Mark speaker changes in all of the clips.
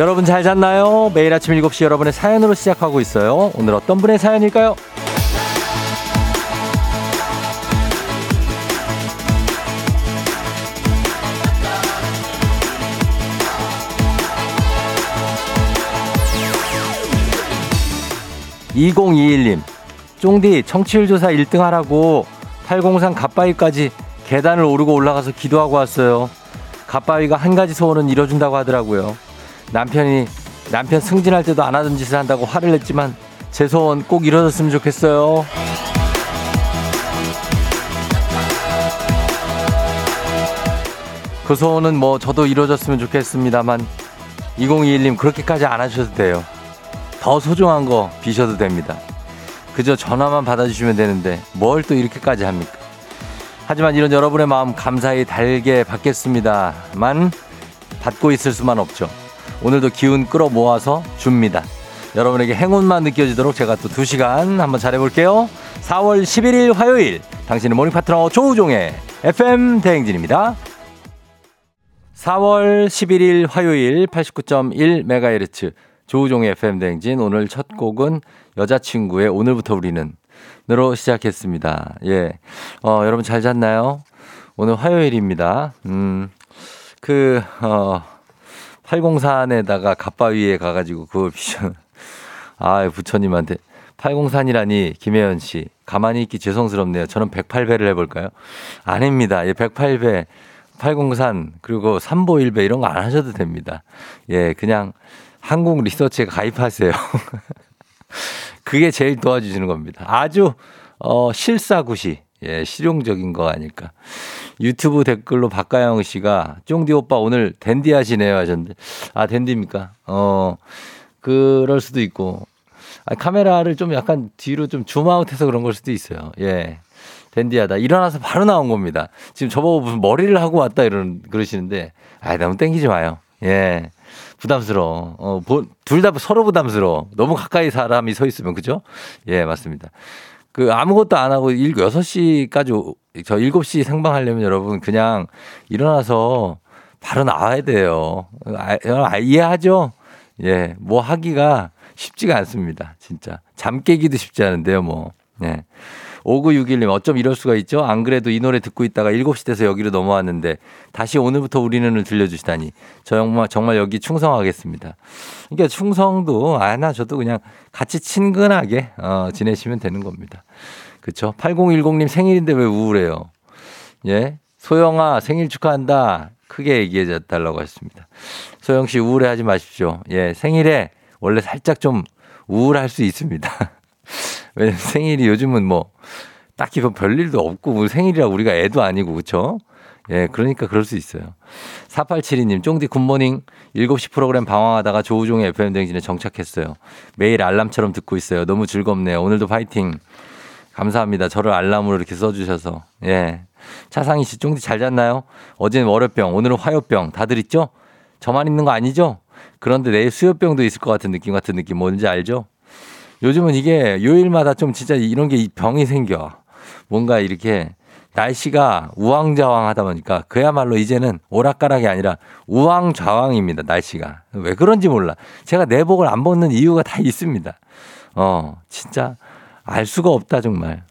Speaker 1: 여러분 잘 잤나요? 매일 아침 7시 여러분의 사연으로 시작하고 있어요. 오늘 어떤 분의 사연일까요? 2021님, 쫑디 청취율 조사 1등 하라고 803 갓바위까지 계단을 오르고 올라가서 기도하고 왔어요. 갓바위가 한 가지 소원은 이뤄준다고 하더라고요. 남편이 남편 승진할 때도 안 하던 짓을 한다고 화를 냈지만 제 소원 꼭 이뤄졌으면 좋겠어요. 그 소원은 뭐 저도 이뤄졌으면 좋겠습니다만 2021님 그렇게까지 안 하셔도 돼요. 더 소중한 거 비셔도 됩니다. 그저 전화만 받아주시면 되는데 뭘 또 이렇게까지 합니까? 하지만 이런 여러분의 마음 감사히 달게 받겠습니다만 받고 있을 수만 없죠. 오늘도 기운 끌어 모아서 줍니다. 여러분에게 행운만 느껴지도록 제가 또 2시간 한번 잘해볼게요. 4월 11일 화요일 당신의 모닝 파트너 조우종의 FM 대행진입니다. 4월 11일 화요일 89.1MHz 조우종의 FM 대행진 오늘 첫 곡은 여자친구의 오늘부터 우리는 으로 시작했습니다. 예. 어, 여러분 잘 잤나요? 오늘 화요일입니다. 음, 그, 어, 803에다가 갑바위에 가가지고 그걸 비전, 아, 부처님한테 803이라니 김혜연 씨 가만히 있기 죄송스럽네요. 저는 108배를 해볼까요? 아닙니다. 예, 108배, 803 그리고 3보1배 이런 거 안 하셔도 됩니다. 예, 그냥 한국 리서치에 가입하세요. 그게 제일 도와주시는 겁니다. 아주 어, 실사구시. 예, 실용적인 거 아닐까. 유튜브 댓글로 박가영 씨가 쫑디 오빠 오늘 댄디 하시네요 하셨는데 아 댄디입니까? 어 그럴 수도 있고 아, 카메라를 좀 약간 뒤로 좀 줌아웃해서 그런 걸 수도 있어요. 예. 댄디하다. 일어나서 바로 나온 겁니다. 지금 저보고 무슨 머리를 하고 왔다 이런 그러시는데 아 너무 땡기지 마요. 예. 부담스러워. 어, 둘 다 서로 부담스러워. 너무 가까이 사람이 서 있으면 그죠? 예, 맞습니다. 그 아무것도 안 하고 6시까지 저 7시 생방하려면 여러분 그냥 일어나서 바로 나와야 돼요. 아, 아, 이해하죠? 예, 뭐 하기가 쉽지가 않습니다. 진짜. 잠 깨기도 쉽지 않은데요, 뭐. 예. 5961님 어쩜 이럴 수가 있죠? 안 그래도 이 노래 듣고 있다가 7시 돼서 여기로 넘어왔는데 다시 오늘부터 우리는을 들려주시다니 저 정말 정말 여기 충성하겠습니다. 그러니까 충성도 아나 저도 그냥 같이 친근하게 어, 지내시면 되는 겁니다. 그렇죠? 8010님 생일인데 왜 우울해요? 예? 소영아 생일 축하한다. 크게 얘기해 달라고 했습니다. 소영 씨 우울해 하지 마십시오. 예, 생일에 원래 살짝 좀 우울할 수 있습니다. 왜냐면 생일이 요즘은 뭐 딱히 뭐 별일도 없고 뭐 생일이라 우리가 애도 아니고 그쵸? 예, 그러니까 그럴 수 있어요. 4872님, 쫑디 굿모닝 7시 프로그램 방황하다가 조우종의 FM 댕진에 정착했어요. 매일 알람처럼 듣고 있어요. 너무 즐겁네요. 오늘도 파이팅. 감사합니다. 저를 알람으로 이렇게 써주셔서. 예. 차상희 씨, 쫑디 잘 잤나요? 어제는 월요병, 오늘은 화요병. 다들 있죠? 저만 있는 거 아니죠? 그런데 내일 수요병도 있을 것 같은 느낌 같은 느낌 뭔지 알죠? 요즘은 이게 요일마다 좀 진짜 이런 게 병이 생겨. 뭔가 이렇게 날씨가 우왕좌왕하다 보니까 그야말로 이제는 오락가락이 아니라 우왕좌왕입니다. 날씨가. 왜 그런지 몰라. 제가 내복을 안 벗는 이유가 다 있습니다. 어, 진짜 알 수가 없다, 정말.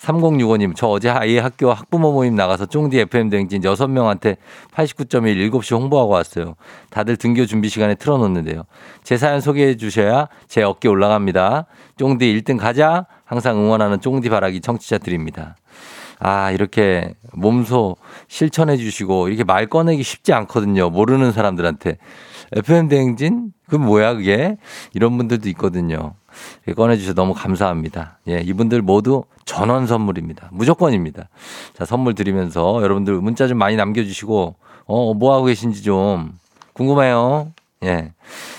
Speaker 1: 3065님, 저 어제 아이 학교 학부모 모임 나가서 쫑디 FM 댕진 6명한테 89.1 7시 홍보하고 왔어요. 다들 등교 준비 시간에 틀어놓는데요. 제 사연 소개해 주셔야 제 어깨 올라갑니다. 쫑디 1등 가자! 항상 응원하는 쫑디 바라기 청취자들입니다. 아, 이렇게 몸소 실천해 주시고 이렇게 말 꺼내기 쉽지 않거든요. 모르는 사람들한테. FM 대행진? 그 뭐야, 그게? 이런 분들도 있거든요. 꺼내주셔서 너무 감사합니다. 예, 이분들 모두 전원 선물입니다. 무조건입니다. 자, 선물 드리면서 여러분들 문자 좀 많이 남겨주시고, 어, 뭐 하고 계신지 좀 궁금해요. 예.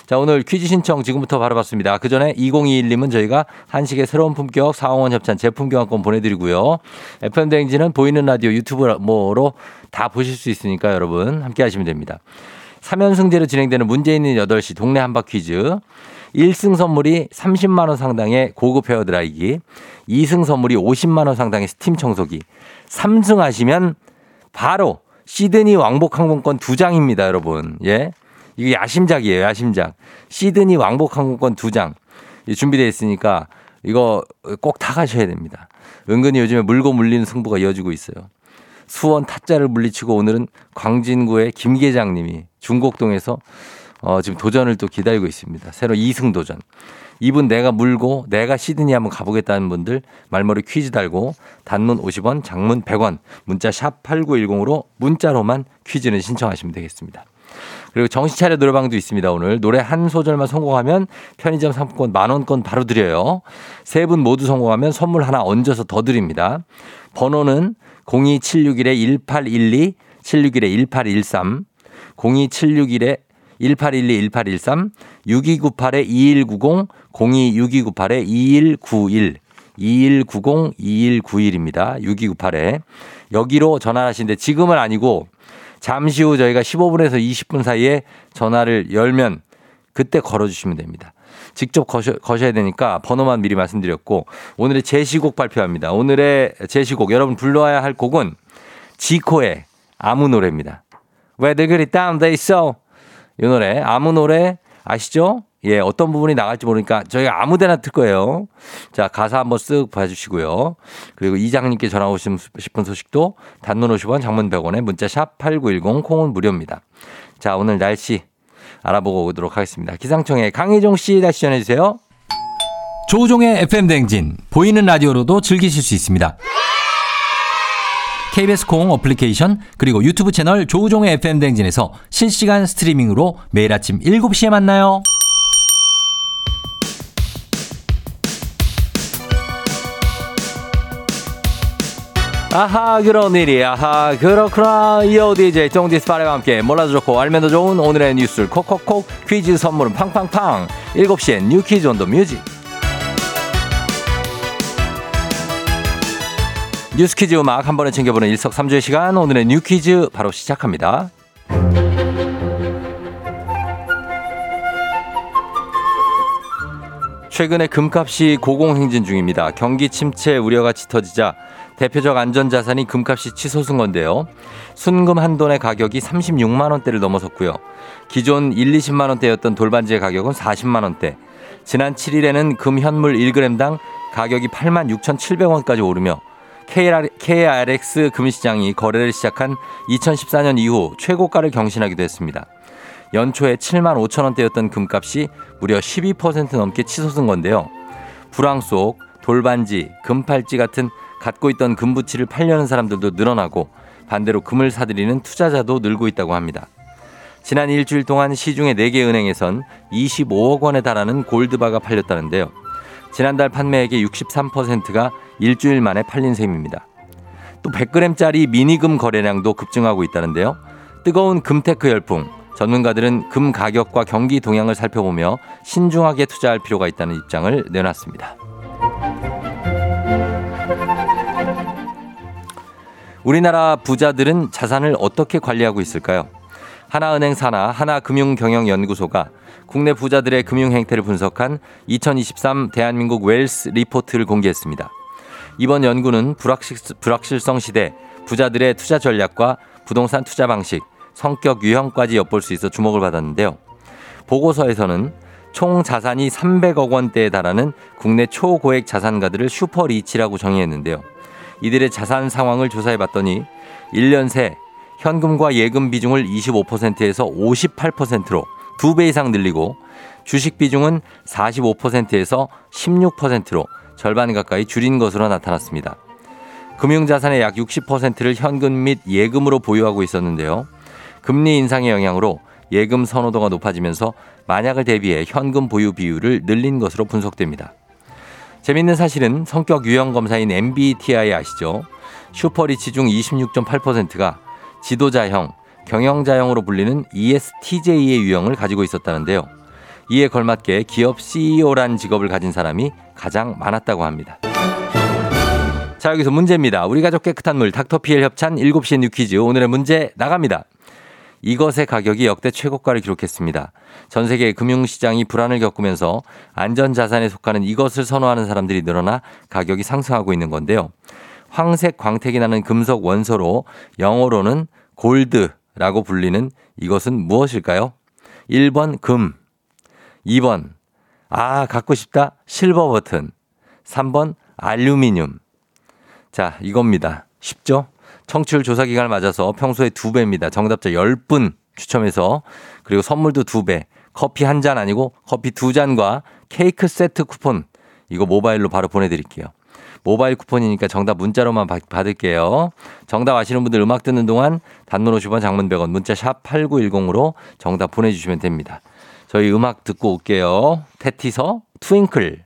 Speaker 1: 자, 오늘 퀴즈 신청 지금부터 바로 받습니다. 그 전에 2021님은 저희가 한식의 새로운 품격 사홍원 협찬 제품 교환권 보내드리고요. FM대행진은 보이는 라디오 유튜브로 다 보실 수 있으니까 여러분 함께 하시면 됩니다. 3연승제로 진행되는 문제 있는 8시 동네 한바퀴즈. 1승 선물이 30만 원 상당의 고급 헤어 드라이기, 2승 선물이 50만 원 상당의 스팀 청소기, 3승 하시면 바로 시드니 왕복 항공권 2장입니다, 여러분. 예. 이게 야심작이에요, 야심작. 시드니 왕복 항공권 두장 준비되어 있으니까 이거 꼭다 가셔야 됩니다. 은근히 요즘에 물고 물리는 승부가 이어지고 있어요. 수원 타짜를 물리치고 오늘은 광진구의 김 계장님이 중곡동에서 어, 지금 도전을 또 기다리고 있습니다. 새로 2승 도전. 이분 내가 물고 내가 시드니 한번 가보겠다는 분들 말머리 퀴즈 달고 단문 50원, 장문 100원, 문자 샵 8910으로 문자로만 퀴즈는 신청하시면 되겠습니다. 그리고 정신차려 노래방도 있습니다. 오늘 노래 한 소절만 성공하면 편의점 상품권 만 원권 바로 드려요. 세 분 모두 성공하면 선물 하나 얹어서 더 드립니다. 번호는 02761-1812, 761-1813, 02761 1812-1813, 6298-2190, 026298-2191, 2190-2191입니다. 6298에. 여기로 전화하시는데 지금은 아니고 잠시 후 저희가 15분에서 20분 사이에 전화를 열면 그때 걸어주시면 됩니다. 직접 거셔, 거셔야 되니까 번호만 미리 말씀드렸고 오늘의 제시곡 발표합니다. 오늘의 제시곡 여러분 불러야 할 곡은 지코의 아무 노래입니다. 왜들 그리 다운돼 있어? 이 노래 아무 노래 아시죠? 예, 어떤 부분이 나갈지 모르니까 저희가 아무 데나 틀 거예요. 자, 가사 한번 쓱 봐주시고요. 그리고 이장님께 전하고 싶은 소식도 단문 50원, 장문 100원에 문자 샵 8910 콩은 무료입니다. 자, 오늘 날씨 알아보고 오도록 하겠습니다. 기상청의 강혜종 씨 날씨 전해주세요. 조우종의 FM 댕진 보이는 라디오로도 즐기실 수 있습니다. KBS 콩 어플리케이션 그리고 유튜브 채널 조우종의 FM 댕진에서 실시간 스트리밍으로 매일 아침 7시에 만나요. 아하 그런 일이 아하 그렇구나 이어 DJ 쫑디스파레와 함께 몰라도 좋고 알면 더 좋은 오늘의 뉴스를 콕콕콕 퀴즈 선물은 팡팡팡 7시엔 뉴 퀴즈 on the music 뉴스 퀴즈 음악 한 번에 챙겨보는 일석삼조의 시간 오늘의 뉴 퀴즈 바로 시작합니다. 최근에 금값이 고공행진 중입니다. 경기 침체 우려가 짙어지자 대표적 안전자산이 금값이 치솟은 건데요. 순금 한 돈의 가격이 36만 원대를 넘어섰고요. 기존 1, 20만 원대였던 돌반지의 가격은 40만 원대. 지난 7일에는 금 현물 1g당 가격이 8만 6,700원까지 오르며 KRX 금시장이 거래를 시작한 2014년 이후 최고가를 경신하기도 했습니다. 연초에 7만 5천 원대였던 금값이 무려 12% 넘게 치솟은 건데요. 불황 속 돌반지, 금팔찌 같은 갖고 있던 금부치를 팔려는 사람들도 늘어나고 반대로 금을 사들이는 투자자도 늘고 있다고 합니다. 지난 일주일 동안 시중의 4개 은행에선 25억 원에 달하는 골드바가 팔렸다는데요. 지난달 판매액의 63%가 일주일 만에 팔린 셈입니다. 또 100g짜리 미니금 거래량도 급증하고 있다는데요. 뜨거운 금테크 열풍. 전문가들은 금 가격과 경기 동향을 살펴보며 신중하게 투자할 필요가 있다는 입장을 내놨습니다. 우리나라 부자들은 자산을 어떻게 관리하고 있을까요? 하나은행 산하 하나금융경영연구소가 국내 부자들의 금융 행태를 분석한 2023 대한민국 웰스 리포트를 공개했습니다. 이번 연구는 불확실, 성 시대 부자들의 투자 전략과 부동산 투자 방식, 성격 유형까지 엿볼 수 있어 주목을 받았는데요. 보고서에서는 총 자산이 300억 원대에 달하는 국내 초고액 자산가들을 슈퍼리치라고 정의했는데요. 이들의 자산 상황을 조사해 봤더니 1년 새 현금과 예금 비중을 25%에서 58%로 두배 이상 늘리고 주식 비중은 45%에서 16%로 절반 가까이 줄인 것으로 나타났습니다. 금융자산의 약 60%를 현금 및 예금으로 보유하고 있었는데요. 금리 인상의 영향으로 예금 선호도가 높아지면서 만약을 대비해 현금 보유 비율을 늘린 것으로 분석됩니다. 재밌는 사실은 성격 유형 검사인 MBTI 아시죠? 슈퍼리치 중 26.8%가 지도자형, 경영자형으로 불리는 ESTJ의 유형을 가지고 있었다는데요. 이에 걸맞게 기업 CEO란 직업을 가진 사람이 가장 많았다고 합니다. 자, 여기서 문제입니다. 우리 가족 깨끗한 물 닥터피엘 협찬 7시 뉴 퀴즈 오늘의 문제 나갑니다. 이것의 가격이 역대 최고가를 기록했습니다. 전 세계 금융시장이 불안을 겪으면서 안전자산에 속하는 이것을 선호하는 사람들이 늘어나 가격이 상승하고 있는 건데요. 황색 광택이 나는 금속 원소로 영어로는 gold라고 불리는 이것은 무엇일까요? 1번 금. 2번 아, 갖고 싶다. 실버 버튼. 3번 알루미늄. 자, 이겁니다. 쉽죠? 청취율 조사 기간을 맞아서 평소에 두 배입니다. 정답자 10분 추첨해서 그리고 선물도 두 배. 커피 한 잔 아니고 커피 두 잔과 케이크 세트 쿠폰 이거 모바일로 바로 보내드릴게요. 모바일 쿠폰이니까 정답 문자로만 받을게요. 정답 아시는 분들 음악 듣는 동안 단문 50원 장문 100원 문자 샵 8910으로 정답 보내주시면 됩니다. 저희 음악 듣고 올게요. 태티서 Twinkle.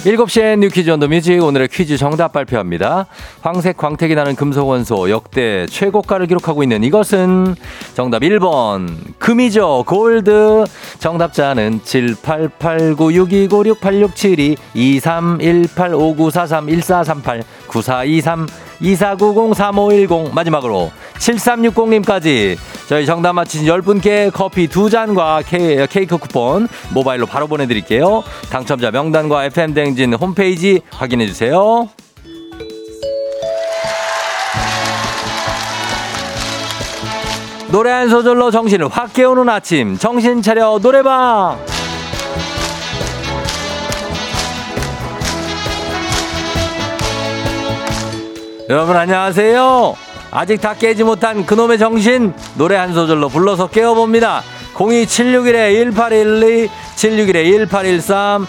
Speaker 1: 7시에 New Quiz on the Music 오늘의 퀴즈 정답 발표합니다. 황색 광택이 나는 금속 원소 역대 최고가를 기록하고 있는 이것은 정답 1번 금이죠. 골드. 정답자는 7889629686722318594314389423 2490-3510 마지막으로 7360님까지 저희 정답 맞히신 10분께 커피 2잔과 케, 케이크 쿠폰 모바일로 바로 보내드릴게요. 당첨자 명단과 FM대행진 홈페이지 확인해주세요. 노래 한 소절로 정신을 확 깨우는 아침 정신 차려 노래방 여러분 안녕하세요. 아직 다 깨지 못한 그놈의 정신 노래 한 소절로 불러서 깨워봅니다. 02761-1812, 761-1813,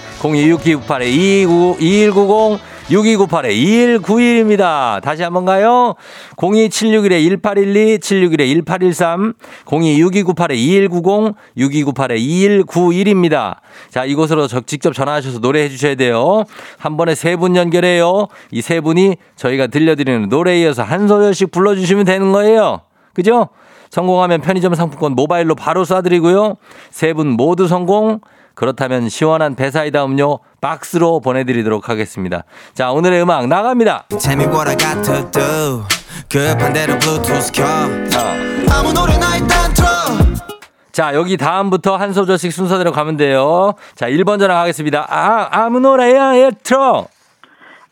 Speaker 1: 026998-2190, 6298-2191입니다. 다시 한번 가요. 02761-1812, 761-1813, 026298-2190, 6298-2191입니다. 자, 이곳으로 직접 전화하셔서 노래해 주셔야 돼요. 한 번에 세 분 연결해요. 이 세 분이 저희가 들려드리는 노래에 이어서 한 소절씩 불러주시면 되는 거예요. 그죠? 성공하면 편의점 상품권 모바일로 바로 쏴드리고요. 세 분 모두 성공. 그렇다면 시원한 배사이다 음료 박스로 보내드리도록 하겠습니다. 자, 오늘의 음악 나갑니다. 그 자, 여기 다음부터 한 소절씩 순서대로 가면 돼요. 자, 1번 전화 가겠습니다. 아, 아무 노래야, 예, 틀어.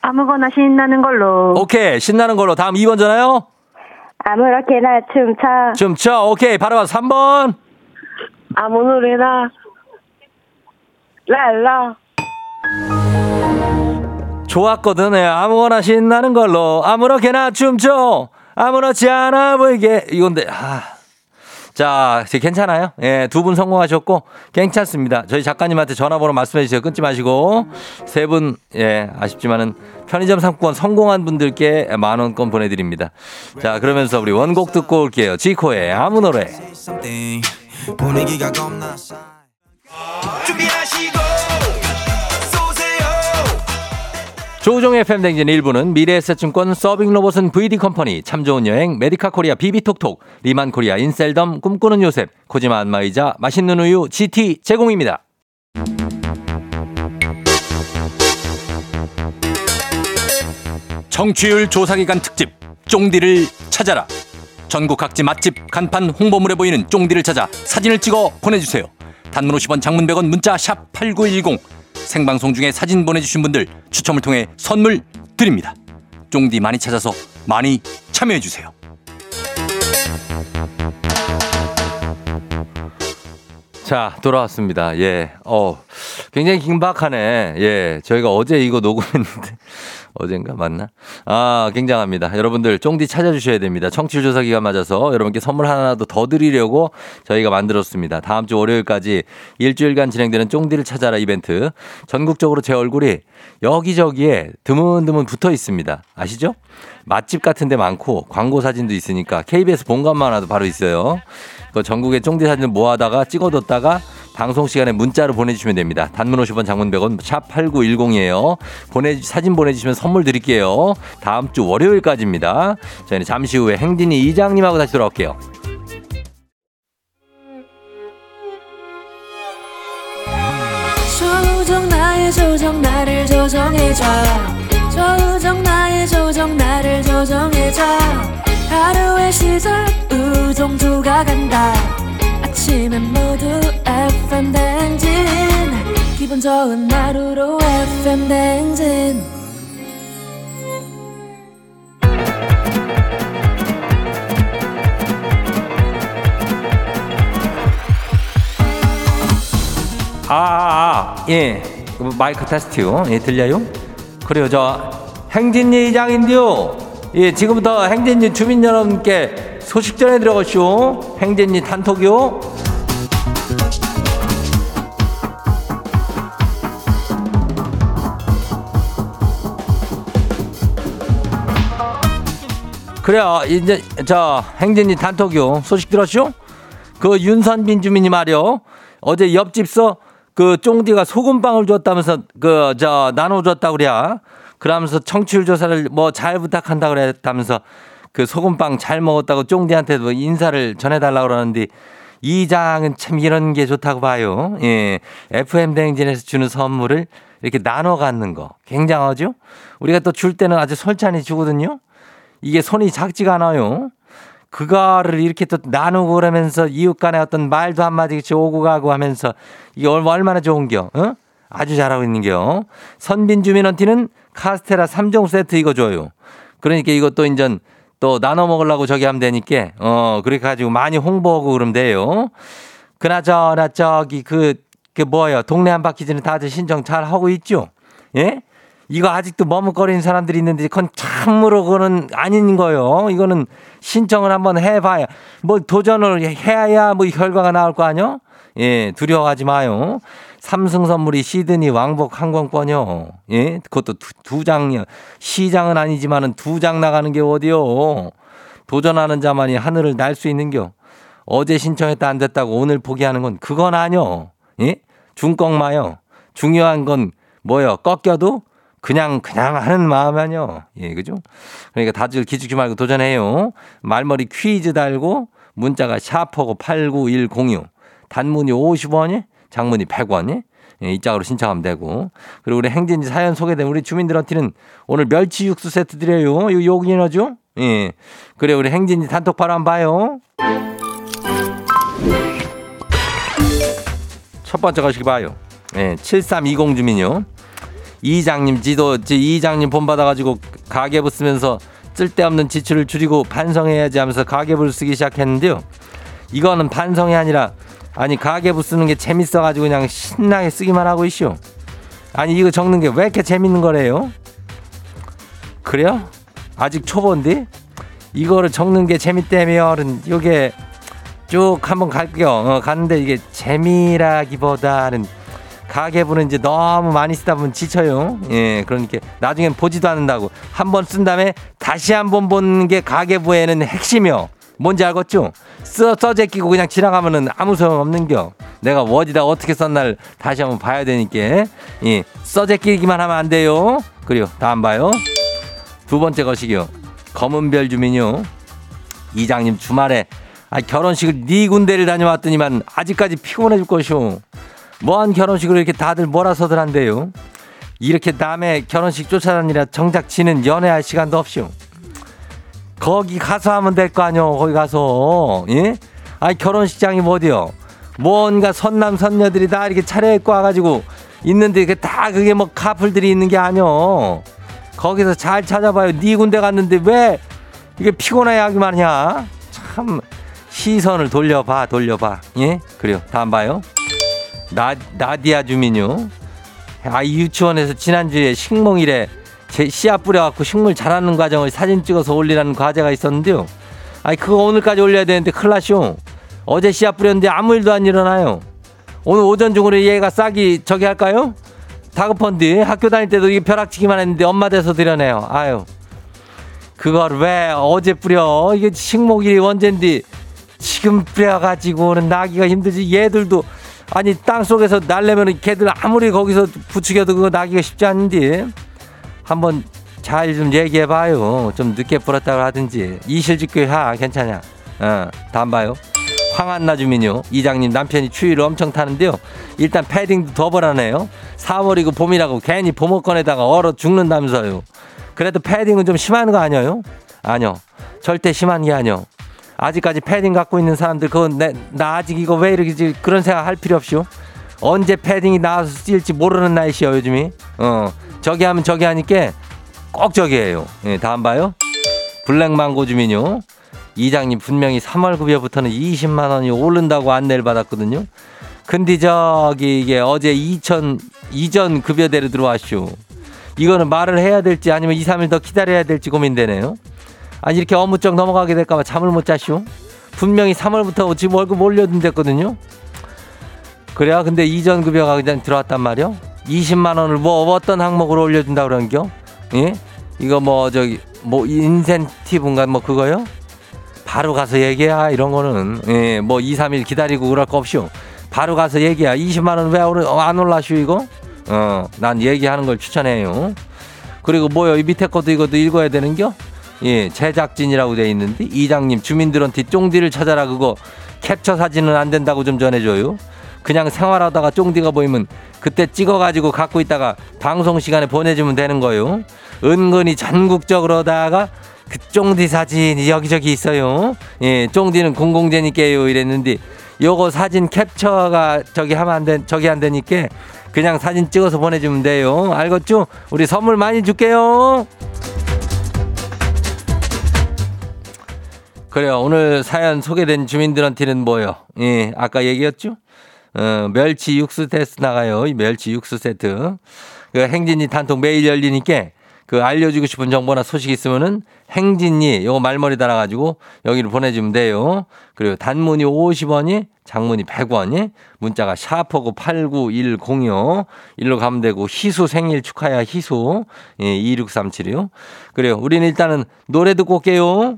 Speaker 2: 아무거나 신나는 걸로.
Speaker 1: 오케이, 신나는 걸로. 다음 2번 전화요.
Speaker 2: 아무렇게나 춤춰.
Speaker 1: 춤춰. 오케이, 바로 3번.
Speaker 2: 아무 노래나 랄라.
Speaker 1: 좋았거든. 예, 아무거나 신나는 걸로 아무렇게나 춤춰. 아무렇지 않아 보이게 이건데 아. 자, 이제 괜찮아요? 예, 두 분 성공하셨고, 괜찮습니다. 저희 작가님한테 전화번호 말씀해 주세요. 끊지 마시고. 세 분, 예, 아쉽지만은 편의점 상품권 성공한 분들께 만 원권 보내 드립니다. 자, 그러면서 우리 원곡 듣고 올게요. 지코의 아무 노래. 조우종의 FM 댕진 1부는 미래에셋증권 서빙로봇은 VD컴퍼니 참 좋은 여행 메디카 코리아 비비톡톡 리만 코리아 인셀덤 꿈꾸는 요셉 코지마 안마의자 맛있는 우유 GT 제공입니다. 청취율 조사기간 특집 쫑디를 찾아라 전국 각지 맛집 간판 홍보물에 보이는 쫑디를 찾아 사진을 찍어 보내주세요. 단문 50원 장문 100원 문자 샵 8910 생방송 중에 사진 보내주신 분들 추첨을 통해 선물 드립니다. 쫑디 많이 찾아서 많이 참여해주세요. 자, 돌아왔습니다. 예. 어, 굉장히 긴박하네. 예. 저희가 어제 이거 녹음했는데, 어젠가 맞나? 아, 굉장합니다. 여러분들 쫑디 찾아주셔야 됩니다. 청취율 조사 기간 맞아서 여러분께 선물 하나라도 더 드리려고 저희가 만들었습니다. 다음 주 월요일까지 일주일간 진행되는 쫑디를 찾아라 이벤트. 전국적으로 제 얼굴이 여기저기에 드문드문 붙어 있습니다. 아시죠? 맛집 같은 데 많고 광고 사진도 있으니까 KBS 본관만 와도 바로 있어요. 그 전국의 쫑디 사진을 모아다가 찍어뒀다가 방송 시간에 문자로 보내주시면 됩니다. 단문 50원 장문 100원 샵 8910이에요. 보내 사진 보내주시면 선물 드릴게요. 다음 주 월요일까지입니다. 저희는 잠시 후에 행진이 이장님하고 다시 돌아올게요.
Speaker 3: 조정 나의 조정 나를 조정해줘 조정 나의 조정 나를 조정해줘 하루의 시절 우정조가 간다 아침엔 모두 FM 댕진 기분 좋은 하루로 FM 댕진
Speaker 1: 아, 아, 아, 예. 마이크 테스트요. 예, 들려요? 그래요. 저 행진리 이장인데요. 예, 지금부터 행진리 주민 여러분께 소식 전해 들어가시오. 행진리 단톡요. 그래요. 이제 저 행진리 단톡요. 소식 들었쇼? 그 윤선빈 주민이 말이요. 어제 옆집서 그 쫑디가 소금빵을 줬다면서 그 저 나눠줬다 그래야. 그러면서 청취율 조사를 뭐 잘 부탁한다 그랬다면서 그 소금빵 잘 먹었다고 쫑디한테도 인사를 전해달라 그러는데 이 장은 참 이런 게 좋다고 봐요. 예. FM 대행진에서 주는 선물을 이렇게 나눠 갖는 거 굉장하죠? 우리가 또 줄 때는 아주 솔찬히 주거든요. 이게 손이 작지가 않아요. 그거를 이렇게 또 나누고 그러면서 이웃 간에 어떤 말도 한마디씩 오고 가고 하면서 이게 얼- 얼마나 좋은겨, 어? 아주 잘하고 있는겨. 선빈 주민원티는 카스테라 3종 세트 이거 줘요. 그러니까 이것도 인전 또 나눠 먹으려고 저기 하면 되니까, 어, 그렇게 가지고 많이 홍보하고 그러면 돼요. 그나저나 저기 그, 그 뭐예요. 동네 한 바퀴 전에 다들 신청 잘 하고 있죠? 예? 이거 아직도 머뭇거리는 사람들이 있는데 그건 참으로 그거는 아닌 거예요. 이거는 신청을 한번 해봐야 뭐 도전을 해야 뭐 결과가 나올 거 아니요? 예, 두려워하지 마요. 삼성 선물이 시드니 왕복 항공권이요. 예, 그것도 두, 두 장이요. 시장은 아니지만은 두 장 나가는 게 어디요? 도전하는 자만이 하늘을 날 수 있는겨. 어제 신청했다 안 됐다고 오늘 포기하는 건 그건 아니요. 예? 중꺾마요. 중요한 건 뭐요? 꺾여도 그냥 그냥 하는 마음 아니요. 예, 그죠? 그러니까 다들 기죽지 말고 도전해요. 말머리 퀴즈 달고 문자가 샤퍼고 89106. 단문이 50원이, 장문이 100원이. 예, 이 짝으로 신청하면 되고. 그리고 우리 행진지 사연 소개된 우리 주민들한테는 오늘 멸치 육수 세트 드려요. 이거 요긴하죠? 예. 그래, 우리 행진지 단톡 바로 한번 봐요. 첫 번째 가시기 봐요. 예, 7320 주민요. 이장님 지도 지- 이장님 본 받아가지고 가계부 쓰면서 쓸데없는 지출을 줄이고 반성해야지 하면서 가계부를 쓰기 시작했는데요. 이거는 반성이 아니라 아니 가계부 쓰는 게 재밌어가지고 그냥 신나게 쓰기만 하고 있쇼. 아니 이거 적는 게 왜 이렇게 재밌는 거래요? 그래요? 아직 초보인데 이거를 적는 게 재밌다면 요게 쭉 한번 갈게요. 어, 갔는데 이게 재미라기보다는 가계부는 이제 너무 많이 쓰다 보면 지쳐요. 예, 그러니까 나중엔 보지도 않는다고 한 번 쓴 다음에 다시 한 번 보는 게 가계부에는 핵심이요. 뭔지 알겠죠? 써, 써제 끼고 그냥 지나가면은 아무 소용 없는겨. 내가 워디다 어떻게 썼나를 다시 한번 봐야 되니까. 예, 써제 끼기만 하면 안 돼요. 그리고 다음 봐요. 두 번째 것이요. 검은별 주민요. 이장님 주말에 아, 결혼식을 네 군데를 다녀왔더니만 아직까지 피곤해 줄 것이오. 뭐한 결혼식을 이렇게 다들 몰아서들 한대요. 이렇게 남의 결혼식 쫓아다니라 정작 지는 연애할 시간도 없이요. 거기 가서 하면 될 거 아니요. 거기 가서 예? 아니 결혼식장이 뭐 어디요? 뭔가 선남 선녀들이 다 이렇게 차려입고 와가지고 있는데 그게 다 그게 뭐 카풀들이 있는 게 아니요. 거기서 잘 찾아봐요. 네 군데 갔는데 왜 이게 피곤해 하기만 하냐? 참 시선을 돌려봐 돌려봐. 예? 그래요. 다음 봐요. 나 나디아 주민요. 아 유치원에서 지난주에 식목일에 제 씨앗 뿌려갖고 식물 자라는 과정을 사진 찍어서 올리라는 과제가 있었는데요. 아니 그거 오늘까지 올려야 되는데 큰일 나쇼. 어제 씨앗 뿌렸는데 아무 일도 안 일어나요. 오늘 오전 중으로 얘가 싹이 저기 할까요? 다급한데 학교 다닐 때도 이게 벼락치기만 했는데 엄마 돼서 드려내요. 아유. 그걸 왜 어제 뿌려? 이게 식목일이 언젠데 지금 뿌려가지고는 나기가 힘들지. 얘들도 아니 땅 속에서 날려면 걔들 아무리 거기서 부추겨도 그거 나기가 쉽지 않은데 한번 잘 좀 얘기해봐요. 좀 늦게 뿌렸다고 하든지 이실직교 하 괜찮냐? 어 다음 봐요. 황한나 주민요. 이장님 남편이 추위를 엄청 타는데요. 일단 패딩도 더 벌하네요. 4월이고 봄이라고 괜히 봄옷건에다가 얼어 죽는다면서요. 그래도 패딩은 좀 심한 거 아니에요? 아니요. 절대 심한 게 아니요. 아직까지 패딩 갖고 있는 사람들 그건 내, 나 아직 이거 왜 이렇게 그런 생각 할 필요 없이요. 언제 패딩이 나와서 쓰일지 모르는 날씨요 요즘이. 어 저기 하면 저기 하니까 꼭 저기 해요. 예, 다음 봐요. 블랙망고 주민요. 이장님 분명히 3월 급여부터는 20만 원이 오른다고 안내를 받았거든요. 근데 저기 이게 어제 2천 이전 급여대로 들어왔쇼. 이거는 말을 해야 될지 아니면 2, 3일 더 기다려야 될지 고민되네요. 아니 이렇게 어무쩍 넘어가게 될까봐 잠을 못 자쇼. 분명히 3월부터 지금 월급 올려준댔거든요. 그래야 근데 이전 급여가 그냥 들어왔단 말이요. 20만 원을 뭐 어떤 항목으로 올려준다 그런겨? 예? 이거 뭐 저기 뭐 인센티브인가 뭐 그거요? 바로 가서 얘기야 이런 거는 예, 뭐 2, 3일 기다리고 그럴 거 없이요. 바로 가서 얘기야. 20만 원 왜 안 올라쇼 이거? 어, 난 얘기하는 걸 추천해요. 그리고 뭐요? 이 밑에 것도 이것도 읽어야 되는겨? 예, 제작진이라고 돼 있는데 이장님 주민들한테 쫑디를 찾아라 그거 캡처 사진은 안 된다고 좀 전해줘요. 그냥 생활하다가 쫑디가 보이면 그때 찍어가지고 갖고 있다가 방송 시간에 보내주면 되는 거요. 은근히 전국적으로다가 그 쫑디 사진이 여기저기 있어요. 예, 쫑디는 공공재니까요 이랬는데 요거 사진 캡처가 저기 하면 안 된, 저기 안 되니까 그냥 사진 찍어서 보내주면 돼요. 알겠죠? 우리 선물 많이 줄게요. 그래요. 오늘 사연 소개된 주민들한테는 뭐요? 예, 아까 얘기했죠? 어, 멸치 육수 세트 나가요. 이 멸치 육수 세트. 그 행진이 단톡 매일 열리니까 그 알려주고 싶은 정보나 소식 있으면은 행진이 요거 말머리 달아가지고 여기로 보내주면 돼요. 그리고 단문이 50원이 장문이 100원이 문자가 샤퍼고 89106 일로 가면 되고 희수 생일 축하야 희수 예, 26376 그래요. 우리는 일단은 노래 듣고 올게요.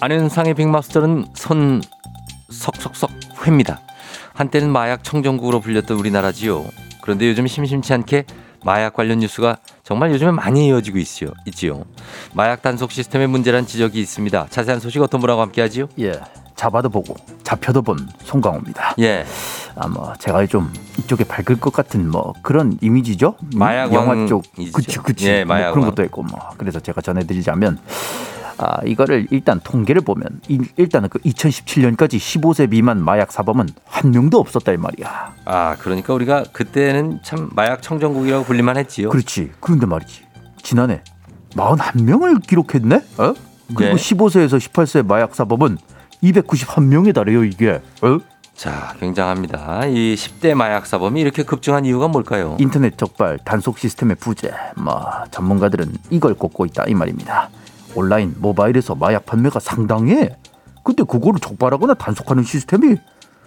Speaker 1: 안현상의 빅마스터는 손 석석석 회입니다. 한때는 마약 청정국으로 불렸던 우리나라지요. 그런데 요즘 심심치 않게 마약 관련 뉴스가 정말 요즘에 많이 이어지고 있지요. 있지요. 마약 단속 시스템의 문제란 지적이 있습니다. 자세한 소식 어떤 분하고 함께하지요?
Speaker 4: 예, 잡아도 보고 잡혀도 본 송강호입니다.
Speaker 1: 예,
Speaker 4: 아, 뭐 제가 좀 이쪽에 밝을 것 같은 뭐 그런 이미지죠. 음,
Speaker 1: 마약
Speaker 4: 영화 쪽. 그치, 그치.
Speaker 1: 예,
Speaker 4: 뭐 그런
Speaker 1: 왕.
Speaker 4: 것도 있고 뭐 그래서 제가 전해드리자면. 아, 이거를 일단 통계를 보면 이- 일단은 그 2017년까지 15세 미만 마약 사범은 한 명도 없었다 이 말이야.
Speaker 1: 아 그러니까 우리가 그때는 참 마약 청정국이라고 불릴만 했지요.
Speaker 4: 그렇지. 그런데 말이지. 지난해 41명을 기록했네? 어? 그리고
Speaker 1: 네.
Speaker 4: 15세에서 18세 마약 사범은 291명에 달해요, 이게. 어?
Speaker 1: 자, 굉장합니다. 이 10대 마약 사범이 이렇게 급증한 이유가 뭘까요?
Speaker 4: 인터넷 적발, 단속 시스템의 부재. 뭐 전문가들은 이걸 꼽고 있다 이 말입니다. 온라인, 모바일에서 마약 판매가 상당해. 근데 그거를 적발하거나 단속하는 시스템이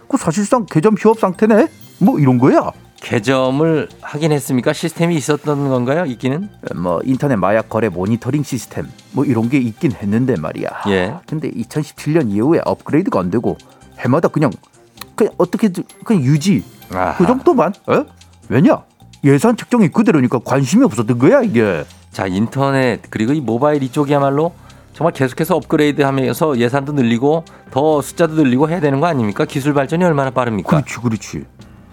Speaker 4: 그 사실상 개점 휴업 상태네. 뭐 이런 거야.
Speaker 1: 개점을 하긴 했습니까? 시스템이 있었던 건가요? 있기는?
Speaker 4: 뭐 인터넷 마약 거래 모니터링 시스템 뭐 이런 게 있긴 했는데 말이야.
Speaker 1: 예.
Speaker 4: 근데 2017년 이후에 업그레이드가 안 되고 해마다 그냥 그냥 어떻게 그냥 유지
Speaker 1: 아하.
Speaker 4: 그 정도만. 어? 왜냐? 예산 측정이 그대로니까 관심이 없었던 거야 이게.
Speaker 1: 자, 인터넷 그리고 이 모바일 이쪽이야말로 정말 계속해서 업그레이드 하면서 예산도 늘리고 더 숫자도 늘리고 해야 되는 거 아닙니까? 기술 발전이 얼마나 빠릅니까?
Speaker 4: 그렇지, 그렇지.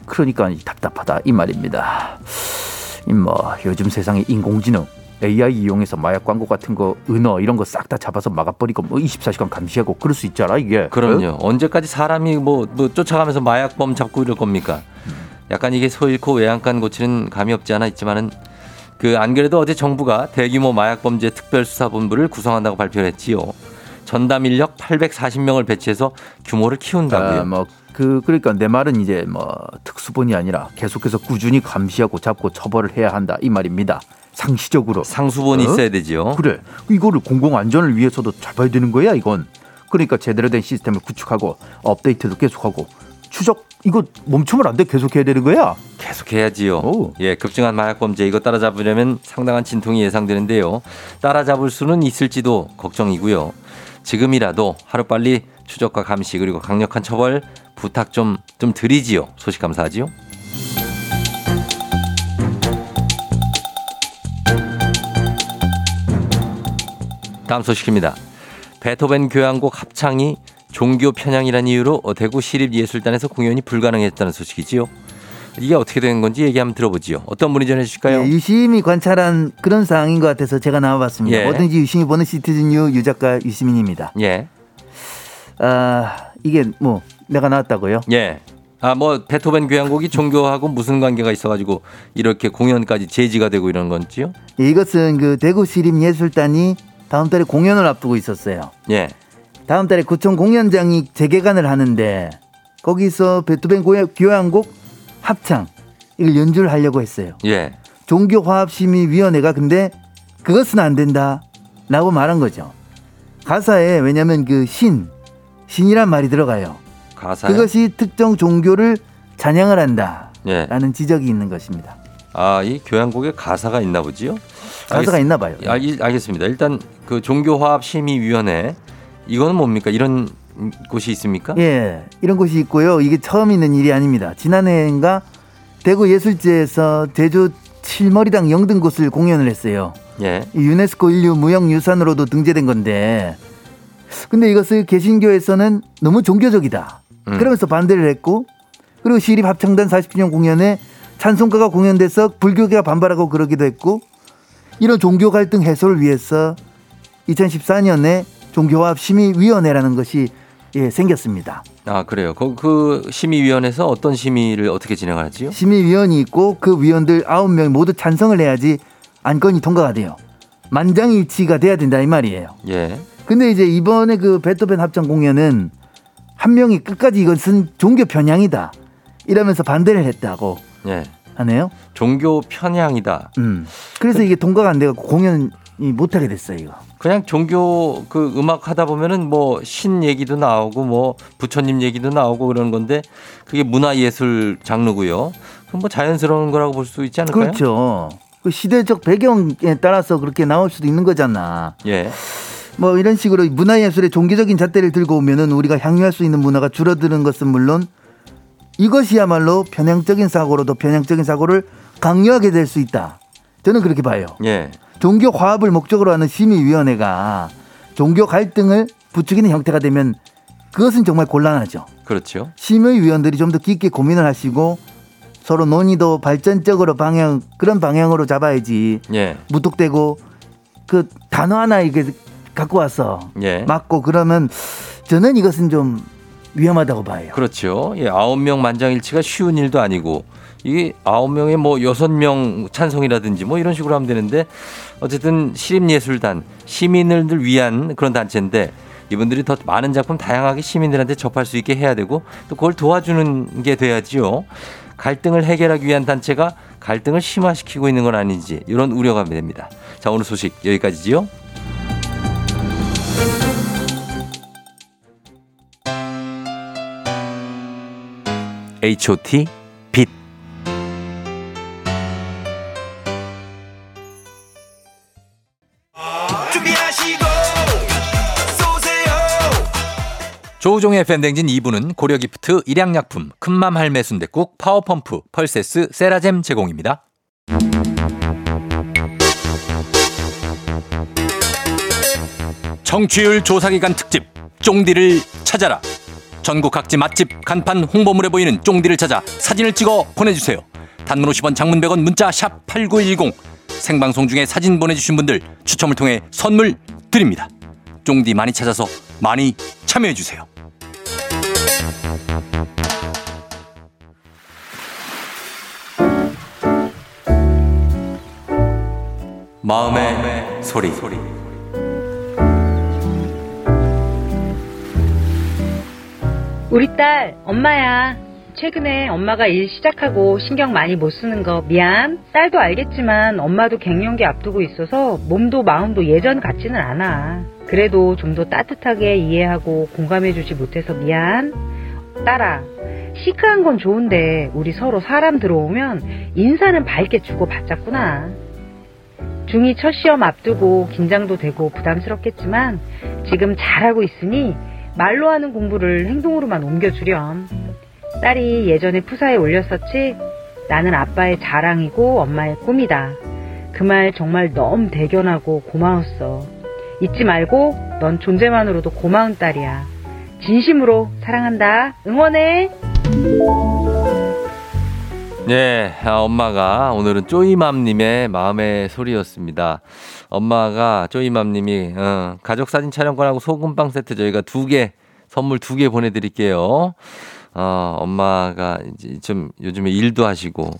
Speaker 4: 그러니까 이 답답하다 이 말입니다. 이뭐 요즘 세상에 인공지능 AI 이용해서 마약 광고 같은 거 은어 이런 거 싹 다 잡아서 막아버리고 뭐 24시간 감시하고 그럴 수 있잖아 이게.
Speaker 1: 그럼요.
Speaker 4: 어?
Speaker 1: 언제까지 사람이 뭐, 뭐 쫓아가면서 마약범 잡고 이럴 겁니까? 약간 이게 소 잃고 외양간 고치는 감이 없지 않아 있지만은 그 안 그래도 어제 정부가 대규모 마약범죄 특별수사본부를 구성한다고 발표를 했지요. 전담 인력 840명을 배치해서 규모를 키운다고요.
Speaker 4: 아, 뭐그 그러니까 내 말은 이제 뭐 특수본이 아니라 계속해서 꾸준히 감시하고 잡고 처벌을 해야 한다 이 말입니다. 상시적으로.
Speaker 1: 상수본이
Speaker 4: 어?
Speaker 1: 있어야 되지요.
Speaker 4: 그래. 이거를 공공 안전을 위해서도 잡아야 되는 거야 이건. 그러니까 제대로 된 시스템을 구축하고 업데이트도 계속하고 추적 이거 멈추면 안 돼 계속 해야 되는 거야.
Speaker 1: 계속 해야지요.
Speaker 4: 오.
Speaker 1: 예, 급증한 마약 범죄 이거 따라잡으려면 상당한 진통이 예상되는데요. 따라잡을 수는 있을지도 걱정이고요. 지금이라도 하루빨리 추적과 감시 그리고 강력한 처벌 부탁 좀 좀 드리지요. 소식 감사하지요. 다음 소식입니다. 베토벤 교향곡 합창이 종교 편향이라는 이유로 대구 시립예술단에서 공연이 불가능했다는 소식이지요. 이게 어떻게 된 건지 얘기 한번 들어보지요. 어떤 분이 전해주실까요?
Speaker 5: 예, 유심히 관찰한 그런 상황인 것 같아서 제가 나와봤습니다.
Speaker 1: 예.
Speaker 5: 뭐든지 유심히 보는 시티즌유 유작가 유시민입니다.
Speaker 1: 예,
Speaker 5: 아 이게 뭐 내가 나왔다고요?
Speaker 1: 예. 아, 뭐 베토벤 교향곡이 종교하고 무슨 관계가 있어가지고 이렇게 공연까지 제지가 되고 이런 건지요?
Speaker 5: 예, 이것은 그 대구 시립예술단이 다음 달에 공연을 앞두고 있었어요.
Speaker 1: 예,
Speaker 5: 다음 달에 구청 공연장이 재개관을 하는데 거기서 베토벤 교향곡 합창 이걸 연주를 하려고 했어요.
Speaker 1: 예.
Speaker 5: 종교화합심의위원회가 근데 그것은 안 된다라고 말한 거죠. 가사에 왜냐하면 그 신, 신이란 말이 들어가요.
Speaker 1: 가사.
Speaker 5: 그것이 특정 종교를 찬양을 한다라는
Speaker 1: 예.
Speaker 5: 지적이 있는 것입니다.
Speaker 1: 아, 이 교향곡에 가사가 있나 보지요?
Speaker 5: 가사가
Speaker 1: 알겠-
Speaker 5: 있나 봐요.
Speaker 1: 아, 이- 알겠습니다. 일단 그 종교화합심의위원회 이거는 뭡니까? 이런 곳이 있습니까?
Speaker 5: 예, 이런 곳이 있고요. 이게 처음 있는 일이 아닙니다. 지난해인가 대구 예술제에서 제주 칠머리당 영등 곳을 공연을 했어요.
Speaker 1: 예.
Speaker 5: 이 유네스코 인류 무형유산으로도 등재된 건데, 근데 이것을 개신교에서는 너무 종교적이다.
Speaker 1: 음.
Speaker 5: 그러면서 반대를 했고, 그리고 시립 합창단 40주년 공연에 찬송가가 공연돼서 불교계가 반발하고 그러기도 했고, 이런 종교 갈등 해소를 위해서 2014년에 종교화합 심의위원회라는 것이 예, 생겼습니다.
Speaker 1: 아, 그래요. 그, 그 심의위원회에서 어떤 심의를 어떻게 진행하지요?
Speaker 5: 심의위원이 있고 그 위원들 9명 모두 찬성을 해야지 안건이 통과가 돼요. 만장일치가 돼야 된다 이 말이에요.
Speaker 1: 예.
Speaker 5: 근데 이제 이번에 그 베토벤 합창 공연은 한 명이 끝까지 이것은 종교 편향이다 이러면서 반대를 했다고
Speaker 1: 예.
Speaker 5: 하네요.
Speaker 1: 종교 편향이다.
Speaker 5: 음. 그래서 이게 통과가 안 돼갖고 공연이 못하게 됐어요 이거.
Speaker 1: 그냥 종교 그 음악 하다 보면은 뭐 신 얘기도 나오고 뭐 부처님 얘기도 나오고 그러는 건데 그게 문화 예술 장르고요. 그럼 뭐 자연스러운 거라고 볼 수 있지 않을까요?
Speaker 5: 그렇죠. 그 시대적 배경에 따라서 그렇게 나올 수도 있는 거잖아.
Speaker 1: 예.
Speaker 5: 뭐 이런 식으로 문화예술의 종교적인 잣대를 들고 오면은 우리가 향유할 수 있는 문화가 줄어드는 것은 물론 이것이야말로 편향적인 사고로도 편향적인 사고를 강요하게 될 수 있다. 저는 그렇게 봐요.
Speaker 1: 예.
Speaker 5: 종교 화합을 목적으로 하는 심의위원회가 종교 갈등을 부추기는 형태가 되면 그것은 정말 곤란하죠.
Speaker 1: 그렇죠.
Speaker 5: 심의위원들이 좀 더 깊게 고민을 하시고 서로 논의도 발전적으로 방향 그런 방향으로 잡아야지
Speaker 1: 예.
Speaker 5: 무턱대고 그 단어 하나 이게 갖고 와서
Speaker 1: 예.
Speaker 5: 맞고 그러면 저는 이것은 좀 위험하다고 봐요.
Speaker 1: 그렇죠. 예, 아홉 명 만장일치가 쉬운 일도 아니고 이게 아홉 명에 뭐 여섯 명 찬성이라든지 뭐 이런 식으로 하면 되는데 어쨌든 시립예술단 시민을 위한 그런 단체인데 이분들이 더 많은 작품 다양하게 시민들한테 접할 수 있게 해야 되고 또 그걸 도와주는 게 돼야지요. 갈등을 해결하기 위한 단체가 갈등을 심화시키고 있는 건 아닌지 이런 우려가 됩니다. 자 오늘 소식 여기까지지요. H.O.T. 조우종의 FM 댕진 2부는 고려기프트, 일양약품, 큰맘 할매 순댓국, 파워펌프, 펄세스, 세라젬 제공입니다. 청취율 조사기간 특집 쫑디를 찾아라. 전국 각지 맛집 간판 홍보물에 보이는 쫑디를 찾아 사진을 찍어 보내주세요. 단문 50원 장문 100원 문자 샵8910 생방송 중에 사진 보내주신 분들 추첨을 통해 선물 드립니다. 쫑디 많이 찾아서 많이 참여해주세요. 마음의, 소리.
Speaker 6: 우리 딸, 엄마야. 최근에 엄마가 일 시작하고 신경 많이 못 쓰는 거 미안. 딸도 알겠지만 엄마도 갱년기 앞두고 있어서 몸도 마음도 예전 같지는 않아. 그래도 좀 더 따뜻하게 이해하고 공감해주지 못해서 미안. 딸아, 시크한 건 좋은데 우리 서로 사람 들어오면 인사는 밝게 주고 받자꾸나. 중2 첫 시험 앞두고 긴장도 되고 부담스럽겠지만 지금 잘하고 있으니 말로 하는 공부를 행동으로만 옮겨주렴. 딸이 예전에 푸사에 올렸었지? 나는 아빠의 자랑이고 엄마의 꿈이다. 그 말 정말 너무 대견하고 고마웠어. 잊지 말고 넌 존재만으로도 고마운 딸이야. 진심으로 사랑한다. 응원해.
Speaker 1: 네, 아, 엄마가 오늘은 쪼이맘님의 마음의 소리였습니다. 엄마가 쪼이맘님이 어, 가족 사진 촬영권하고 소금빵 세트 저희가 두 개 선물 두 개 보내드릴게요. 어, 엄마가 이제 좀 요즘에 일도 하시고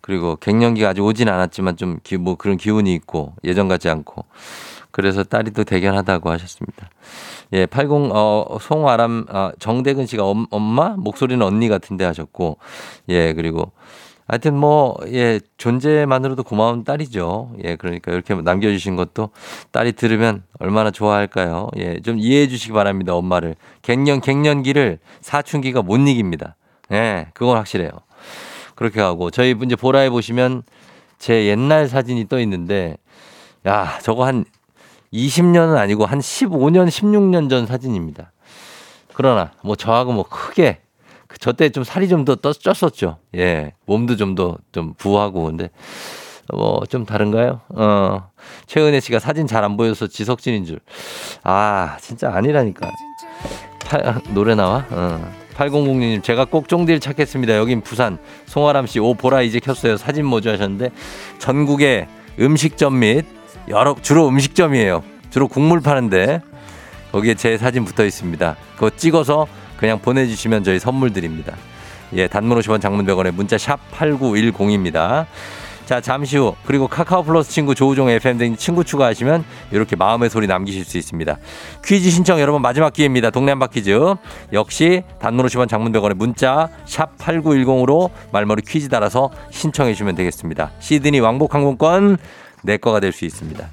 Speaker 1: 그리고 갱년기가 아직 오진 않았지만 좀 뭐 그런 기운이 있고 예전 같지 않고 그래서 딸이 또 대견하다고 하셨습니다. 예, 80, 어, 송아람, 아, 정대근 씨가 엄, 엄마? 목소리는 언니 같은데 하셨고, 예, 그리고 하여튼 뭐, 예, 존재만으로도 고마운 딸이죠. 예, 그러니까 이렇게 남겨주신 것도 딸이 들으면 얼마나 좋아할까요? 예, 좀 이해해 주시기 바랍니다, 엄마를. 갱년, 갱년기를 사춘기가 못 이깁니다. 예, 그건 확실해요. 그렇게 하고, 저희 이제 보라에 보시면 제 옛날 사진이 떠 있는데, 야, 저거 한 20년은 아니고 한 15년, 16년 전 사진입니다. 그러나 뭐 저하고 뭐 크게 그 저때 좀 살이 좀 더 쪘었죠. 예. 몸도 좀더좀 부하고 근데 뭐 좀 다른가요? 어. 최은혜 씨가 사진 잘 안 보여서 지석진인 줄. 아, 진짜 아니라니까. 팔, 노래 나와? 어. 8006님, 제가 꼭 쫑디를 찾겠습니다. 여긴 부산. 송아람 씨, 오, 보라 이제 켰어요. 사진 모주 하셨는데, 전국의 음식점 및 여러, 주로 음식점이에요. 주로 국물 파는데, 거기에 제 사진 붙어 있습니다. 그거 찍어서 그냥 보내주시면 저희 선물 드립니다. 예, 단문 50원 장문 100원에 문자 샵 8910입니다. 자, 잠시 후 그리고 카카오 플러스 친구 조우종 FM 등 친구 추가하시면 이렇게 마음의 소리 남기실 수 있습니다. 퀴즈 신청 여러분 마지막 기회입니다. 동네 한바 퀴즈. 역시 단문 50원 장문 100원에 문자 샵 8910으로 말머리 퀴즈 달아서 신청해 주시면 되겠습니다. 시드니 왕복 항공권 내 거가 될 수 있습니다.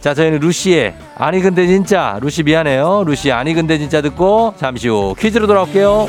Speaker 1: 자, 저희는 루시의 아니 근데 진짜 루시 미안해요. 루시 아니 근데 진짜 듣고 잠시 후 퀴즈로 돌아올게요.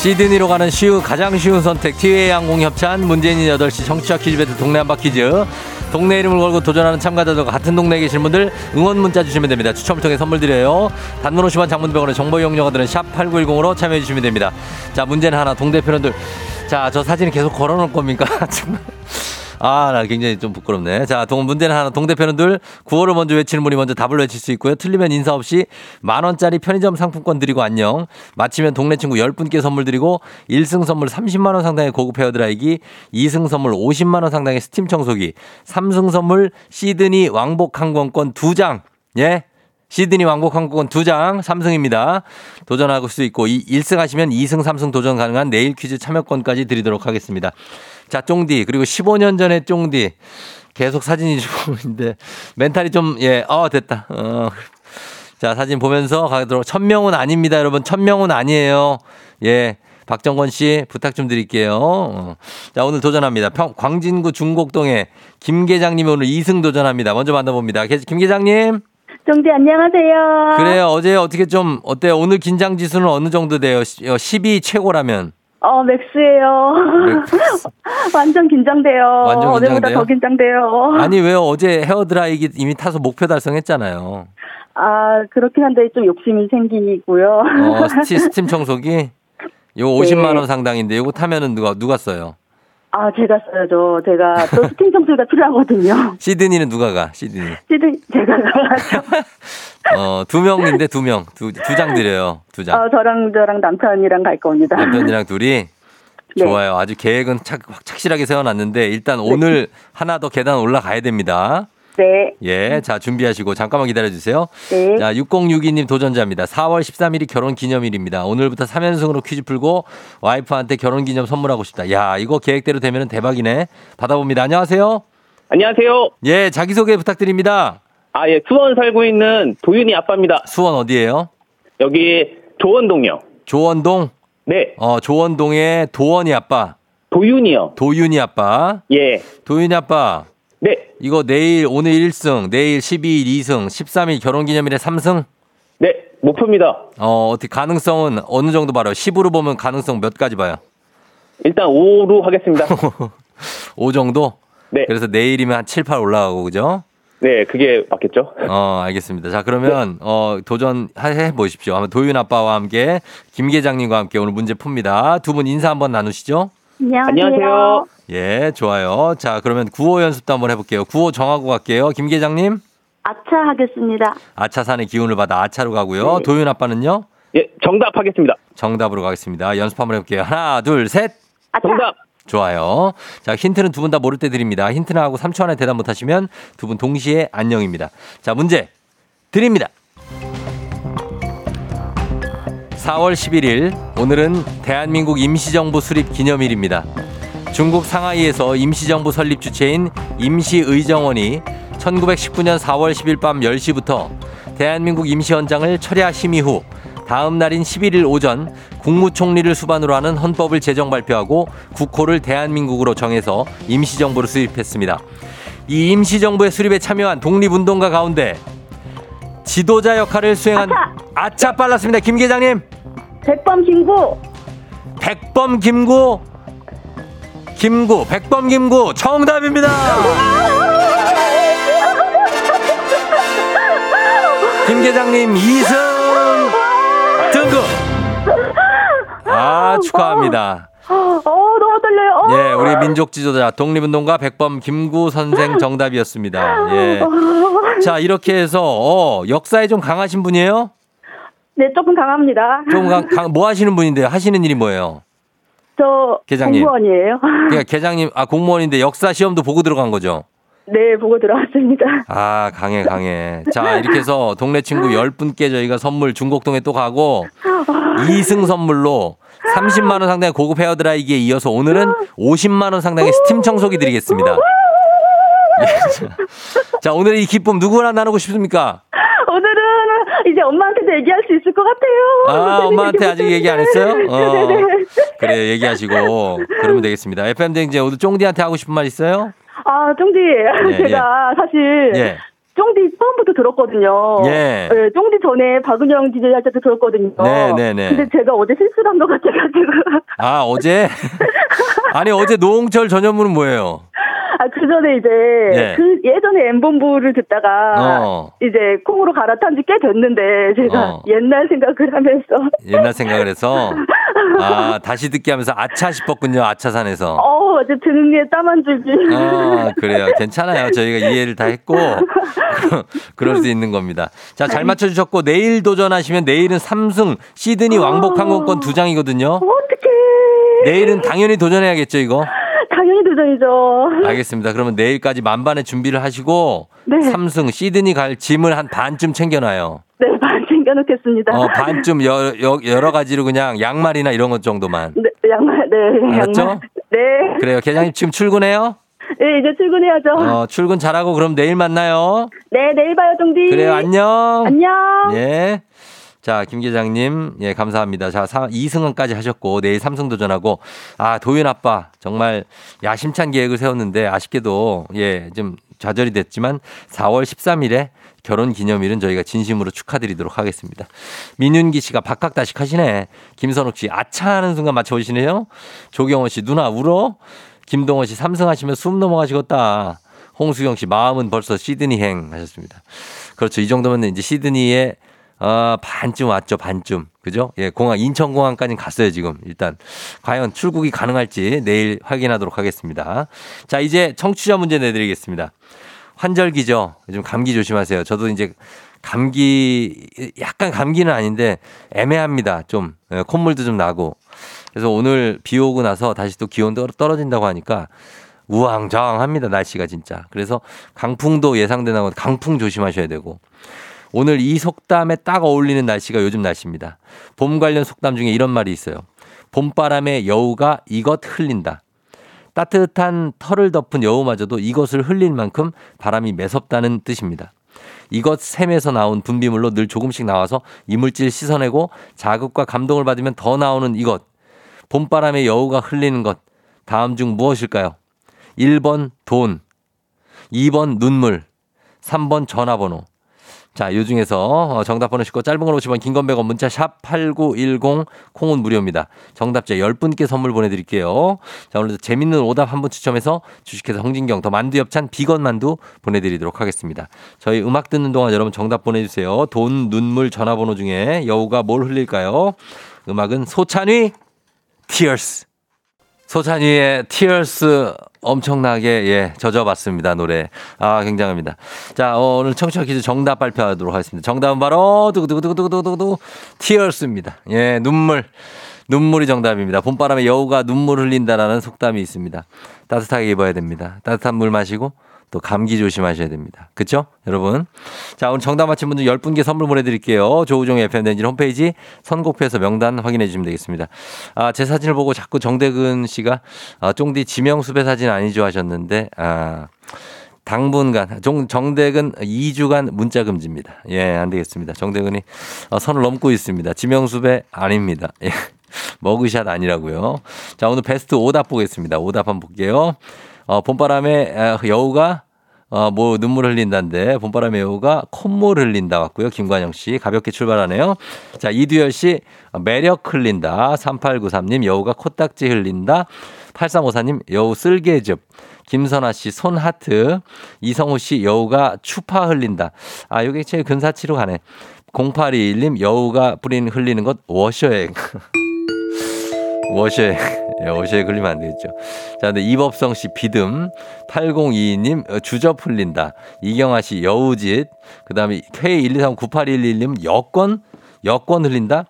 Speaker 1: 시드니로 가는 쉬우 가장 쉬운 선택 티웨이 항공 협찬 있는 8시 청취자 퀴즈 배틀 동네 한바 퀴즈. 동네 이름을 걸고 도전하는 참가자들과 같은 동네에 계신 분들 응원 문자 주시면 됩니다. 추첨을 통해 선물 드려요. 단문 50원 장문병원의 정보 이용료가 드는 샵 8910으로 참여해 주시면 됩니다. 자, 문제는 하나. 동대표님들. 자, 저 사진을 계속 걸어 놓을 겁니까? 정말. 아, 나 굉장히 좀 부끄럽네. 자, 동, 문제는 하나. 동대표님들 구호를 먼저 외치는 분이 먼저 답을 외칠 수 있고요. 틀리면 인사 없이 만원짜리 편의점 상품권 드리고 안녕. 마치면 동네 친구 10분께 선물 드리고 1승 선물 30만원 상당의 고급 헤어드라이기, 2승 선물 50만원 상당의 스팀 청소기, 3승 선물 시드니 왕복 항공권 2장. 예? 시드니 왕복 항공권 2장 3승입니다. 도전하실 수 있고 이 1승 하시면 2승 3승 도전 가능한 내일 퀴즈 참여권까지 드리도록 하겠습니다. 자, 쫑디 그리고 15년 전에 쫑디 계속 사진이 주고 있는데 멘탈이 좀 예, 어 됐다. 어. 자, 사진 보면서 가도록 천명은 아닙니다, 여러분. 천명은 아니에요. 예. 박정권 씨 부탁 좀 드릴게요. 어. 자, 오늘 도전합니다. 평, 광진구 중곡동에 김 계장님이 오늘 2승 도전합니다. 먼저 만나봅니다. 게- 김 계장님.
Speaker 2: 정디 안녕하세요.
Speaker 1: 그래요. 어제 어떻게 좀 어때요? 오늘 긴장 지수는 어느 정도 돼요? 10이 최고라면.
Speaker 2: 어 맥스예요. 완전 긴장돼요.
Speaker 1: 완전
Speaker 2: 어제보다
Speaker 1: 긴장돼요?
Speaker 2: 더 긴장돼요.
Speaker 1: 아니 왜요? 어제 헤어 드라이기 이미 타서 목표 달성했잖아요.
Speaker 2: 아 그렇긴 한데 좀 욕심이 생기고요.
Speaker 1: 어, 스티, 스팀 청소기. 요거 50만 원 상당인데 요거 타면은 누가 누가 써요?
Speaker 2: 아 제가 써야죠. 제가 또 스팀 청소가 필요하거든요.
Speaker 1: 시드니는 누가 가? 시드니.
Speaker 2: 시드 제가 가서
Speaker 1: 어, 두 명인데 두 명. 두 두 장 드려요. 두 장.
Speaker 2: 어, 저랑 저랑 남편이랑 갈 겁니다.
Speaker 1: 남편이랑 둘이
Speaker 2: 네.
Speaker 1: 좋아요. 아주 계획은 착, 착실하게 세워놨는데 일단 오늘 하나 더 계단 올라가야 됩니다.
Speaker 2: 네.
Speaker 1: 예, 자 준비하시고 잠깐만 기다려주세요.
Speaker 2: 네.
Speaker 1: 자 6062님 도전자입니다. 4월 13일이 결혼 기념일입니다. 오늘부터 3연승으로 퀴즈 풀고 와이프한테 결혼 기념 선물하고 싶다. 야 이거 계획대로 되면 대박이네. 받아봅니다. 안녕하세요.
Speaker 7: 안녕하세요.
Speaker 1: 예, 자기소개 부탁드립니다.
Speaker 7: 아, 예, 수원 살고 있는 도윤이 아빠입니다.
Speaker 1: 수원 어디예요?
Speaker 7: 여기 조원동이요.
Speaker 1: 조원동.
Speaker 7: 네,
Speaker 1: 어, 조원동의 도원이 아빠.
Speaker 7: 도윤이요.
Speaker 1: 도윤이 아빠.
Speaker 7: 예,
Speaker 1: 도윤이 아빠.
Speaker 7: 네,
Speaker 1: 이거 내일 오늘 1승, 내일 12일 2승, 13일 결혼기념일에 3승?
Speaker 7: 네, 목표입니다.
Speaker 1: 어, 어떻게 가능성은 어느 정도 봐요? 10으로 보면 가능성 몇 가지 봐요?
Speaker 7: 일단 5로 하겠습니다.
Speaker 1: 5 정도?
Speaker 7: 네,
Speaker 1: 그래서 내일이면 한 7, 8 올라가고, 그죠?
Speaker 7: 네, 그게 맞겠죠?
Speaker 1: 어, 알겠습니다. 자, 그러면, 어, 도전해 보십시오. 한번 도윤 아빠와 함께, 김 계장님과 함께 오늘 문제 풉니다. 두 분 인사 한번 나누시죠?
Speaker 2: 안녕하세요.
Speaker 7: 안녕하세요.
Speaker 1: 예, 좋아요. 자, 그러면 구호 연습도 한번 해볼게요. 구호 정하고 갈게요. 김 계장님,
Speaker 2: 아차 하겠습니다.
Speaker 1: 아차산의 기운을 받아 아차로 가고요.
Speaker 2: 네.
Speaker 1: 도윤 아빠는요?
Speaker 7: 예, 정답 하겠습니다.
Speaker 1: 정답으로 가겠습니다. 연습 한번 해볼게요. 하나, 둘, 셋.
Speaker 2: 아차.
Speaker 7: 정답.
Speaker 1: 좋아요. 자, 힌트는 두 분 다 모를 때 드립니다. 힌트는 하고 3초 안에 대답 못하시면 두 분 동시에 안녕입니다. 자, 문제 드립니다. 4월 11일 오늘은 대한민국 임시정부 수립 기념일입니다. 중국 상하이에서 임시정부 설립 주체인 임시의정원이 1919년 4월 10일 밤 10시부터 대한민국 임시헌장을 철야 심의 후 다음 날인 11일 오전 국무총리를 수반으로 하는 헌법을 제정 발표하고 국호를 대한민국으로 정해서 임시정부를 수립했습니다. 이 임시정부의 수립에 참여한 독립운동가 가운데 지도자 역할을 수행한
Speaker 2: 아차!
Speaker 1: 아차 빨랐습니다. 김 계장님
Speaker 2: 백범 김구.
Speaker 1: 백범 김구 김구 백범 김구 정답입니다. 김 계장님 2승 아 축하합니다.
Speaker 2: 어 너무 떨려요. 어.
Speaker 1: 예, 우리 민족 지도자 독립운동가 백범 김구 선생 정답이었습니다. 예. 자 이렇게 해서 어, 역사에 좀 강하신 분이에요?
Speaker 2: 네 조금 강합니다.
Speaker 1: 좀 강, 강- 뭐 하시는 분인데요? 하시는 일이 뭐예요?
Speaker 2: 저
Speaker 1: 계장님.
Speaker 2: 공무원이에요.
Speaker 1: 그러니까 계장님 아 공무원인데 역사 시험도 보고 들어간 거죠?
Speaker 2: 네 보고 들어왔습니다.
Speaker 1: 아 강해 강해. 자 이렇게 해서 동네 친구 10분께 저희가 선물 중곡동에 또 가고 2승 선물로 30만 원 상당의 고급 헤어드라이기에 이어서 오늘은 50만 원 상당의 스팀 청소기 드리겠습니다. 예, 자, 자, 오늘 이 기쁨 누구랑 나누고 싶습니까?
Speaker 2: 오늘은 이제 엄마한테도 얘기할 수 있을 것 같아요.
Speaker 1: 아, 엄마한테 아직 얘기 안 했어요? 어.
Speaker 2: 네네네.
Speaker 1: 그래, 얘기하시고. 그러면 되겠습니다. FM 댕제 오늘 쫑디한테 하고 싶은 말 있어요?
Speaker 2: 아, 쫑디.
Speaker 1: 예,
Speaker 2: 제가 사실
Speaker 1: 예.
Speaker 2: 쫑디 처음부터 들었거든요.
Speaker 1: 예.
Speaker 2: 네, 쫑디 전에 박은영 DJ 할 때도 들었거든요.
Speaker 1: 네, 네, 네.
Speaker 2: 근데 제가 어제 실수를 한 것 같아가지고.
Speaker 1: 아, 어제? 아니, 어제 노홍철 전현무는 뭐예요?
Speaker 2: 아, 그 전에 이제,
Speaker 1: 예.
Speaker 2: 그 예전에 엠본부를 듣다가,
Speaker 1: 어.
Speaker 2: 이제 콩으로 갈아탄 지 꽤 됐는데, 제가
Speaker 1: 어.
Speaker 2: 옛날 생각을 하면서,
Speaker 1: 옛날 생각을 해서. 아, 다시 듣기 하면서 아차 싶었군요. 아차산에서.
Speaker 2: 어, 어제 듣는 게땀한 줄기.
Speaker 1: 아, 그래요. 괜찮아요. 저희가 이해를 다 했고, 그럴 수 있는 겁니다. 자, 잘 맞춰주셨고, 내일 도전하시면 내일은 삼승 시드니 왕복 항공권 두 장이거든요.
Speaker 2: 어떡해.
Speaker 1: 내일은 당연히 도전해야겠죠, 이거?
Speaker 2: 당연히 도전이죠.
Speaker 1: 알겠습니다. 그러면 내일까지 만반의 준비를 하시고,
Speaker 2: 네.
Speaker 1: 삼승 시드니 갈 짐을 한 반쯤 챙겨놔요.
Speaker 2: 네, 반 챙겨놓겠습니다.
Speaker 1: 어, 반쯤 여, 여, 여러 가지로 그냥 양말이나 이런 것 정도만.
Speaker 2: 네, 양말, 네,
Speaker 1: 알았죠?
Speaker 2: 양말. 네.
Speaker 1: 그래요. 계장님 지금 출근해요?
Speaker 2: 네, 이제 출근해야죠.
Speaker 1: 어, 출근 잘하고 그럼 내일 만나요.
Speaker 2: 네, 내일 봐요, 동디.
Speaker 1: 그래요. 안녕.
Speaker 2: 안녕.
Speaker 1: 예. 자, 김 계장님, 예, 감사합니다. 자, 2승은까지 하셨고, 내일 3승 도전하고, 아, 도윤 아빠, 정말 야심찬 계획을 세웠는데, 아쉽게도, 예, 좀 좌절이 됐지만, 4월 13일에 결혼 기념일은 저희가 진심으로 축하드리도록 하겠습니다. 민윤기 씨가 박학다식 하시네. 김선욱 씨, 아차 하는 순간 맞춰오시네요. 조경원 씨, 누나 울어? 김동원 씨, 3승 하시면 숨 넘어가시겠다. 홍수경 씨, 마음은 벌써 시드니행 하셨습니다. 그렇죠. 이 정도면 이제 시드니에 아, 반쯤 왔죠, 반쯤. 그죠? 예, 공항, 인천공항까지 갔어요, 지금. 일단. 과연 출국이 가능할지 내일 확인하도록 하겠습니다. 자, 이제 청취자 문제 내드리겠습니다. 환절기죠. 요즘 감기 조심하세요. 저도 이제 감기, 약간 감기는 아닌데 애매합니다. 좀. 예, 콧물도 좀 나고. 그래서 오늘 비 오고 나서 다시 또 기온 떨어진다고 하니까 우왕좌왕합니다, 날씨가 진짜. 그래서 강풍도 예상되나 고 강풍 조심하셔야 되고. 오늘 이 속담에 딱 어울리는 날씨가 요즘 날씨입니다. 봄 관련 속담 중에 이런 말이 있어요. 봄바람에 여우가 이것 흘린다. 따뜻한 털을 덮은 여우마저도 이것을 흘릴 만큼 바람이 매섭다는 뜻입니다. 이것 샘에서 나온 분비물로 늘 조금씩 나와서 이물질 씻어내고 자극과 감동을 받으면 더 나오는 이것. 봄바람에 여우가 흘리는 것. 다음 중 무엇일까요? 1번 돈, 2번 눈물, 3번 전화번호. 자, 요 중에서 어, 정답 보내시고 짧은 걸 50원, 긴건 100원, 문자 샵 8910, 콩은 무료입니다. 정답자 10분께 선물 보내 드릴게요. 자, 오늘도 재밌는 오답 한 분 추첨해서 주식회사 홍진경 더 만두 엽찬 비건 만두 보내 드리도록 하겠습니다. 저희 음악 듣는 동안 여러분 정답 보내 주세요. 돈, 눈물, 전화번호 중에 여우가 뭘 흘릴까요? 음악은 소찬휘, Tears. 소찬이의 Tears 엄청나게 예 젖어봤습니다 노래. 아 굉장합니다. 자 어, 오늘 청취자 퀴즈 정답 발표하도록 하겠습니다. 정답은 바로 두구두구두구두구두구 Tears입니다. 예 눈물. 눈물이 정답입니다. 봄바람에 여우가 눈물 흘린다라는 속담이 있습니다. 따뜻하게 입어야 됩니다. 따뜻한 물 마시고 또 감기 조심하셔야 됩니다. 그쵸? 여러분. 자, 오늘 정답 맞힌 분들 10분께 선물 보내드릴게요. 조우종의 FMden진 홈페이지 선곡표에서 명단 확인해 주시면 되겠습니다. 아, 제 사진을 보고 자꾸 정대근 씨가 아, 쫑디 지명수배 사진 아니죠 하셨는데, 아, 당분간, 정, 정대근 2주간 문자 금지입니다. 예, 안 되겠습니다. 정대근이 어, 선을 넘고 있습니다. 지명수배 아닙니다. 예. 머그샷 아니라고요. 자, 오늘 베스트 오답 보겠습니다. 오답 한번 볼게요. 어, 봄바람에 여우가 어, 뭐 눈물 흘린다인데 봄바람에 여우가 콧물 흘린다 왔고요. 김관영 씨 가볍게 출발하네요. 자, 이두열 씨 매력 흘린다. 3893님 여우가 코딱지 흘린다. 8354님 여우 쓸개즙. 김선아 씨 손 하트. 이성우 씨 여우가 추파 흘린다. 아, 요게 제일 근사치로 가네. 0821님 여우가 뿌린 흘리는 것 워셔액. 워셔액. 예, 워셔액 흘리면 안 되겠죠. 자, 근데 이법성 씨 비듬. 8022님 어, 주접 흘린다. 이경아 씨 여우짓. 그 다음에 K1239811님 여권? 여권 흘린다?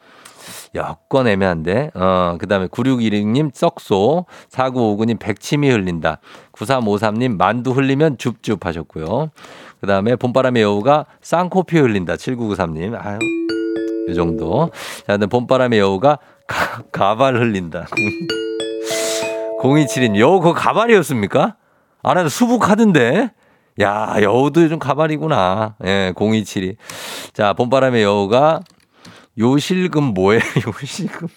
Speaker 1: 여권 애매한데. 어, 그 다음에 9616님 썩소. 4959님 백치미 흘린다. 9353님 만두 흘리면 줍줍 하셨고요. 그 다음에 봄바람의 여우가 쌍코피 흘린다. 7993님. 아유. 이 정도. 자, 근데 봄바람의 여우가 가, 가발 흘린다. 0272님, 여우 그거 가발이었습니까? 아, 나 수북하던데? 야, 여우도 요즘 가발이구나. 예, 0272. 자, 봄바람의 여우가 요실금 뭐예요? 요실금.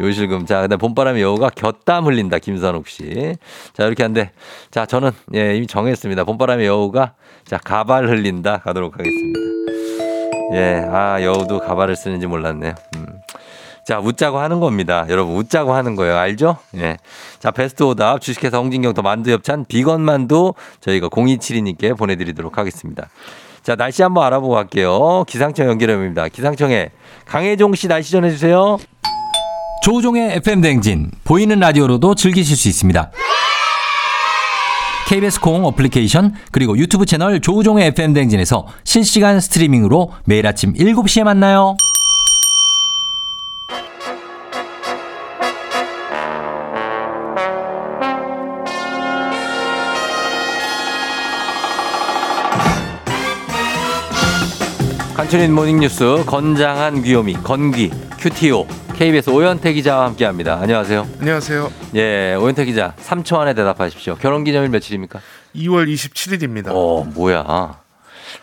Speaker 1: 요실금. 자, 근데 봄바람의 여우가 곁땀 흘린다. 김선욱 씨. 자, 이렇게 한데. 자, 저는 예, 이미 정했습니다. 봄바람의 여우가 자, 가발 흘린다. 가도록 하겠습니다. 예, 아, 여우도 가발을 쓰는지 몰랐네요. 음. 자, 웃자고 하는 겁니다. 여러분, 웃자고 하는 거예요. 알죠? 예. 자, 베스트 오답 주식회사 홍진경 더 만두 엽찬 비건 만두 저희가 0272님께 보내드리도록 하겠습니다. 자, 날씨 한번 알아보고 갈게요. 기상청 연결해봅니다. 기상청에 강혜종 씨 날씨 전해주세요.
Speaker 8: 조우종의 FM 댕진 보이는 라디오로도 즐기실 수 있습니다. KBS 콩 어플리케이션 그리고 유튜브 채널 조우종의 FM 댕진에서 실시간 스트리밍으로 매일 아침 7시에 만나요.
Speaker 1: 간추린 모닝뉴스 건장한 귀요미 건귀 큐티오 KBS 오현태 기자와 함께합니다. 안녕하세요.
Speaker 9: 안녕하세요.
Speaker 1: 예, 오현태 기자 3초 안에 대답하십시오. 결혼기념일 며칠입니까?
Speaker 9: 2월 27일입니다.
Speaker 1: 어, 뭐야.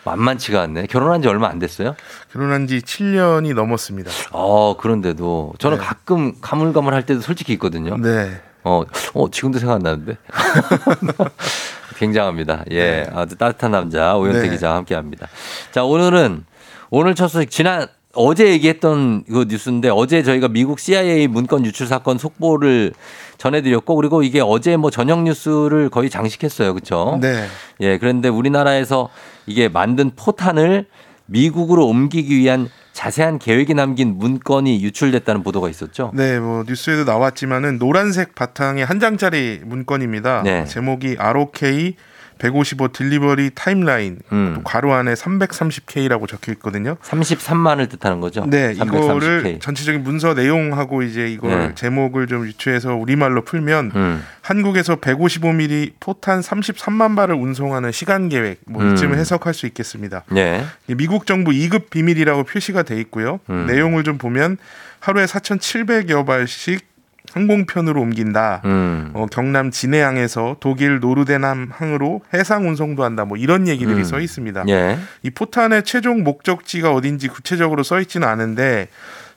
Speaker 1: 만만치가 않네. 결혼한 지 얼마 안 됐어요?
Speaker 9: 결혼한 지 7년이 넘었습니다.
Speaker 1: 어, 그런데도 저는
Speaker 9: 네.
Speaker 1: 가끔 가물가물할 때도 솔직히 있거든요.
Speaker 9: 네.
Speaker 1: 어, 어, 지금도 생각 안 나는데. 굉장합니다. 예. 아주 따뜻한 남자 오현태
Speaker 9: 네.
Speaker 1: 기자와 함께 합니다. 자, 오늘은 오늘 첫 소식 지난 어제 얘기했던 그 뉴스인데 어제 저희가 미국 CIA 문건 유출 사건 속보를 전해드렸고 그리고 이게 어제 뭐 저녁 뉴스를 거의 장식했어요. 그렇죠?
Speaker 9: 네.
Speaker 1: 예, 그런데 우리나라에서 이게 만든 포탄을 미국으로 옮기기 위한 자세한 계획이 남긴 문건이 유출됐다는 보도가 있었죠.
Speaker 9: 네, 뭐 뉴스에도 나왔지만은 노란색 바탕의 한 장짜리 문건입니다.
Speaker 1: 네.
Speaker 9: 제목이 ROK 155 delivery timeline
Speaker 1: 음.
Speaker 9: 또 괄호 안에 330K라고 적혀 있거든요.
Speaker 1: 33만을 뜻하는 거죠.
Speaker 9: 네,
Speaker 1: 330K.
Speaker 9: 이거를 전체적인 문서 내용하고 이제 이걸
Speaker 1: 네.
Speaker 9: 제목을 좀 유추해서 우리말로 풀면
Speaker 1: 음.
Speaker 9: 한국에서 155mm 포탄 33만 발을 운송하는 시간 계획 뭐
Speaker 1: 음.
Speaker 9: 이쯤 해석할 수 있겠습니다.
Speaker 1: 예.
Speaker 9: 이 미국 정부 2급 비밀이라고 표시가 돼 있고요.
Speaker 1: 음.
Speaker 9: 내용을 좀 보면 하루에 4,700여 발씩 항공편으로 옮긴다.
Speaker 1: 음.
Speaker 9: 어, 경남 진해항에서 독일 노르데남 항으로 해상 운송도 한다. 뭐 이런 얘기들이
Speaker 1: 음.
Speaker 9: 써 있습니다.
Speaker 1: 예.
Speaker 9: 이 포탄의 최종 목적지가 어딘지 구체적으로 써 있지는 않은데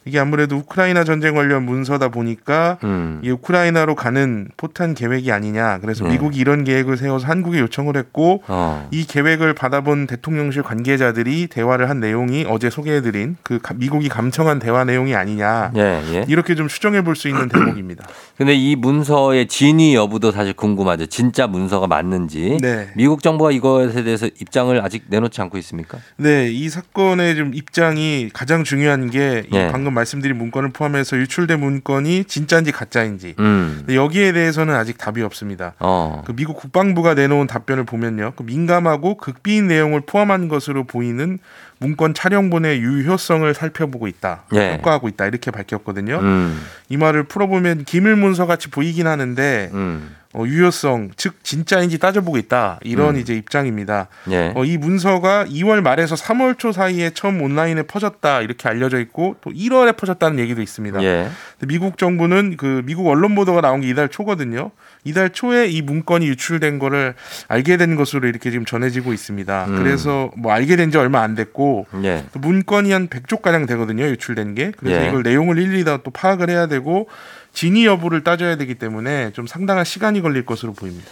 Speaker 9: 이게 아무래도 우크라이나 전쟁 관련 문서다 보니까
Speaker 1: 음.
Speaker 9: 이 우크라이나로 가는 포탄 계획이 아니냐. 그래서
Speaker 1: 네.
Speaker 9: 미국이 이런 계획을 세워서 한국에 요청을 했고
Speaker 1: 어.
Speaker 9: 이 계획을 받아본 대통령실 관계자들이 대화를 한 내용이 어제 소개해드린 그 가- 미국이 감청한 대화 내용이 아니냐.
Speaker 1: 예, 예.
Speaker 9: 이렇게 좀 추정해 볼 수 있는 대목입니다.
Speaker 1: 근데 이 문서의 진위 여부도 사실 궁금하죠. 진짜 문서가 맞는지.
Speaker 9: 네.
Speaker 1: 미국 정부가 이것에 대해서 입장을 아직 내놓지 않고 있습니까?
Speaker 9: 네, 이 사건의 좀 입장이 가장 중요한 게이
Speaker 1: 예.
Speaker 9: 방금 말씀드린 문건을 포함해서 유출된 문건이 진짜인지 가짜인지.
Speaker 1: 음.
Speaker 9: 여기에 대해서는 아직 답이 없습니다.
Speaker 1: 어.
Speaker 9: 그 미국 국방부가 내놓은 답변을 보면요, 그 민감하고 극비인 내용을 포함한 것으로 보이는 문건 촬영본의 유효성을 살펴보고 있다,
Speaker 1: 예.
Speaker 9: 평가하고 있다 이렇게 밝혔거든요.
Speaker 1: 음.
Speaker 9: 이 말을 풀어보면 기밀 문서 같이 보이긴 하는데
Speaker 1: 음.
Speaker 9: 어, 유효성, 즉 진짜인지 따져보고 있다 이런
Speaker 1: 음.
Speaker 9: 이제 입장입니다.
Speaker 1: 예.
Speaker 9: 어, 이 문서가 2월 말에서 3월 초 사이에 처음 온라인에 퍼졌다 이렇게 알려져 있고 또 1월에 퍼졌다는 얘기도 있습니다.
Speaker 1: 예.
Speaker 9: 미국 정부는 그 미국 언론 보도가 나온 게 이달 초거든요. 이달 초에 이 문건이 유출된 거를 알게 된 것으로 이렇게 지금 전해지고 있습니다.
Speaker 1: 음.
Speaker 9: 그래서 뭐 알게 된 지 얼마 안 됐고
Speaker 1: 예.
Speaker 9: 그 문건이 한 100쪽 가량 되거든요. 유출된 게. 그래서
Speaker 1: 예.
Speaker 9: 이걸 내용을 일일이 다 또 파악을 해야 되고 진위 여부를 따져야 되기 때문에 좀 상당한 시간이 걸릴 것으로 보입니다.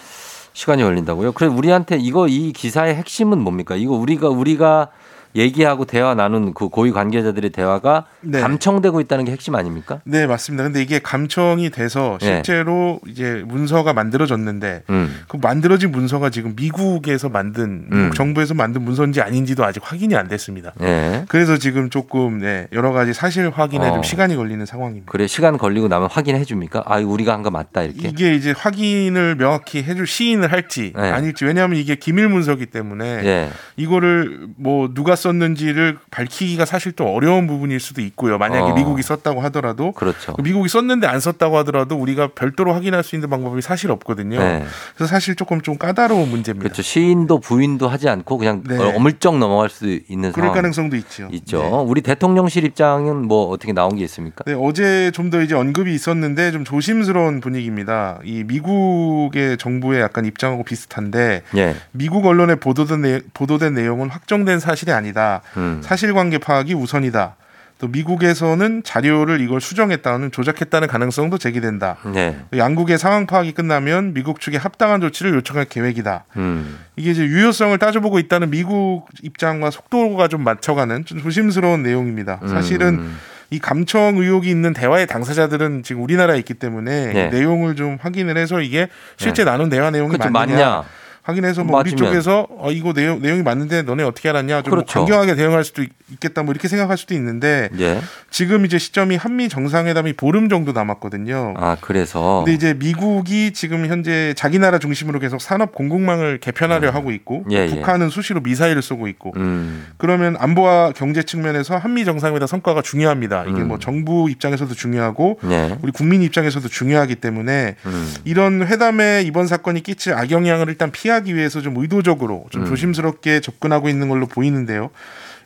Speaker 1: 시간이 걸린다고요? 그래 우리한테 이거 이 기사의 핵심은 뭡니까? 이거 우리가 우리가 얘기하고 대화 나눈 그 고위 관계자들의 대화가
Speaker 9: 네.
Speaker 1: 감청되고 있다는 게 핵심 아닙니까?
Speaker 9: 네, 맞습니다. 근데 이게 감청이 돼서
Speaker 1: 예.
Speaker 9: 실제로 이제 문서가 만들어졌는데
Speaker 1: 음.
Speaker 9: 그 만들어진 문서가 지금 미국에서 만든
Speaker 1: 음.
Speaker 9: 정부에서 만든 문서인지 아닌지도 아직 확인이 안 됐습니다.
Speaker 1: 예.
Speaker 9: 그래서 지금 조금 네, 여러 가지 사실 확인에
Speaker 1: 어.
Speaker 9: 좀 시간이 걸리는 상황입니다.
Speaker 1: 그래 시간 걸리고 나면 확인해 줍니까? 아 우리가 한 거 맞다 이렇게.
Speaker 9: 이게 이제 확인을 명확히 해줄 시인을 할지
Speaker 1: 네.
Speaker 9: 아닐지 왜냐하면 이게 기밀 문서기 때문에
Speaker 1: 예.
Speaker 9: 이거를 뭐 누가 썼는지를 밝히기가 사실 또 어려운 부분일 수도 있고요. 만약에
Speaker 1: 어.
Speaker 9: 미국이 썼다고 하더라도
Speaker 1: 그렇죠.
Speaker 9: 미국이 썼는데 안 썼다고 하더라도 우리가 별도로 확인할 수 있는 방법이 사실 없거든요.
Speaker 1: 네.
Speaker 9: 그래서 사실 조금 좀 까다로운 문제입니다.
Speaker 1: 그렇죠. 시인도 부인도 하지 않고 그냥
Speaker 9: 네.
Speaker 1: 어물쩍 넘어갈 수 있는
Speaker 9: 그럴 가능성도 있죠.
Speaker 1: 있죠. 우리 대통령실 입장은 뭐 어떻게 나온 게 있습니까?
Speaker 9: 네, 어제 좀 더 이제 언급이 있었는데 좀 조심스러운 분위기입니다. 이 미국의 정부의 약간 입장하고 비슷한데
Speaker 1: 예.
Speaker 9: 미국 언론에 보도된, 내, 보도된 내용은 확정된 사실이 아니다.
Speaker 1: 음.
Speaker 9: 사실관계 파악이 우선이다. 또 미국에서는 자료를 이걸 수정했다는 조작했다는 가능성도 제기된다.
Speaker 1: 네.
Speaker 9: 양국의 상황 파악이 끝나면 미국 측에 합당한 조치를 요청할 계획이다.
Speaker 1: 음.
Speaker 9: 이게 이제 유효성을 따져보고 있다는 미국 입장과 속도가 좀 맞춰가는 좀 조심스러운 내용입니다. 사실은
Speaker 1: 음.
Speaker 9: 이 감청 의혹이 있는 대화의 당사자들은 지금 우리나라에 있기 때문에
Speaker 1: 네.
Speaker 9: 이 내용을 좀 확인을 해서 이게 실제
Speaker 1: 네.
Speaker 9: 나눈 대화 내용이
Speaker 1: 그렇죠.
Speaker 9: 맞느냐,
Speaker 1: 맞냐?
Speaker 9: 확인해서 뭐 우리
Speaker 1: 맞으면.
Speaker 9: 쪽에서 어 이거 내용 내용이 맞는데 너네 어떻게 알았냐 좀
Speaker 1: 그렇죠.
Speaker 9: 강경하게 대응할 수도 있- 있겠다 뭐 이렇게 생각할 수도 있는데
Speaker 1: 예.
Speaker 9: 지금 이제 시점이 한미 정상회담이 보름 정도 남았거든요.
Speaker 1: 아 그래서
Speaker 9: 근데 이제 미국이 지금 현재 자기 나라 중심으로 계속 산업 공급망을 개편하려 하고 있고
Speaker 1: 예, 예.
Speaker 9: 북한은 수시로 미사일을 쏘고 있고
Speaker 1: 음.
Speaker 9: 그러면 안보와 경제 측면에서 한미 정상회담 성과가 중요합니다. 이게
Speaker 1: 음.
Speaker 9: 뭐 정부 입장에서도 중요하고
Speaker 1: 네.
Speaker 9: 우리 국민 입장에서도 중요하기 때문에
Speaker 1: 음.
Speaker 9: 이런 회담에 이번 사건이 끼칠 악영향을 일단 피하 기 위해서 좀 의도적으로 좀
Speaker 1: 음.
Speaker 9: 조심스럽게 접근하고 있는 걸로 보이는데요.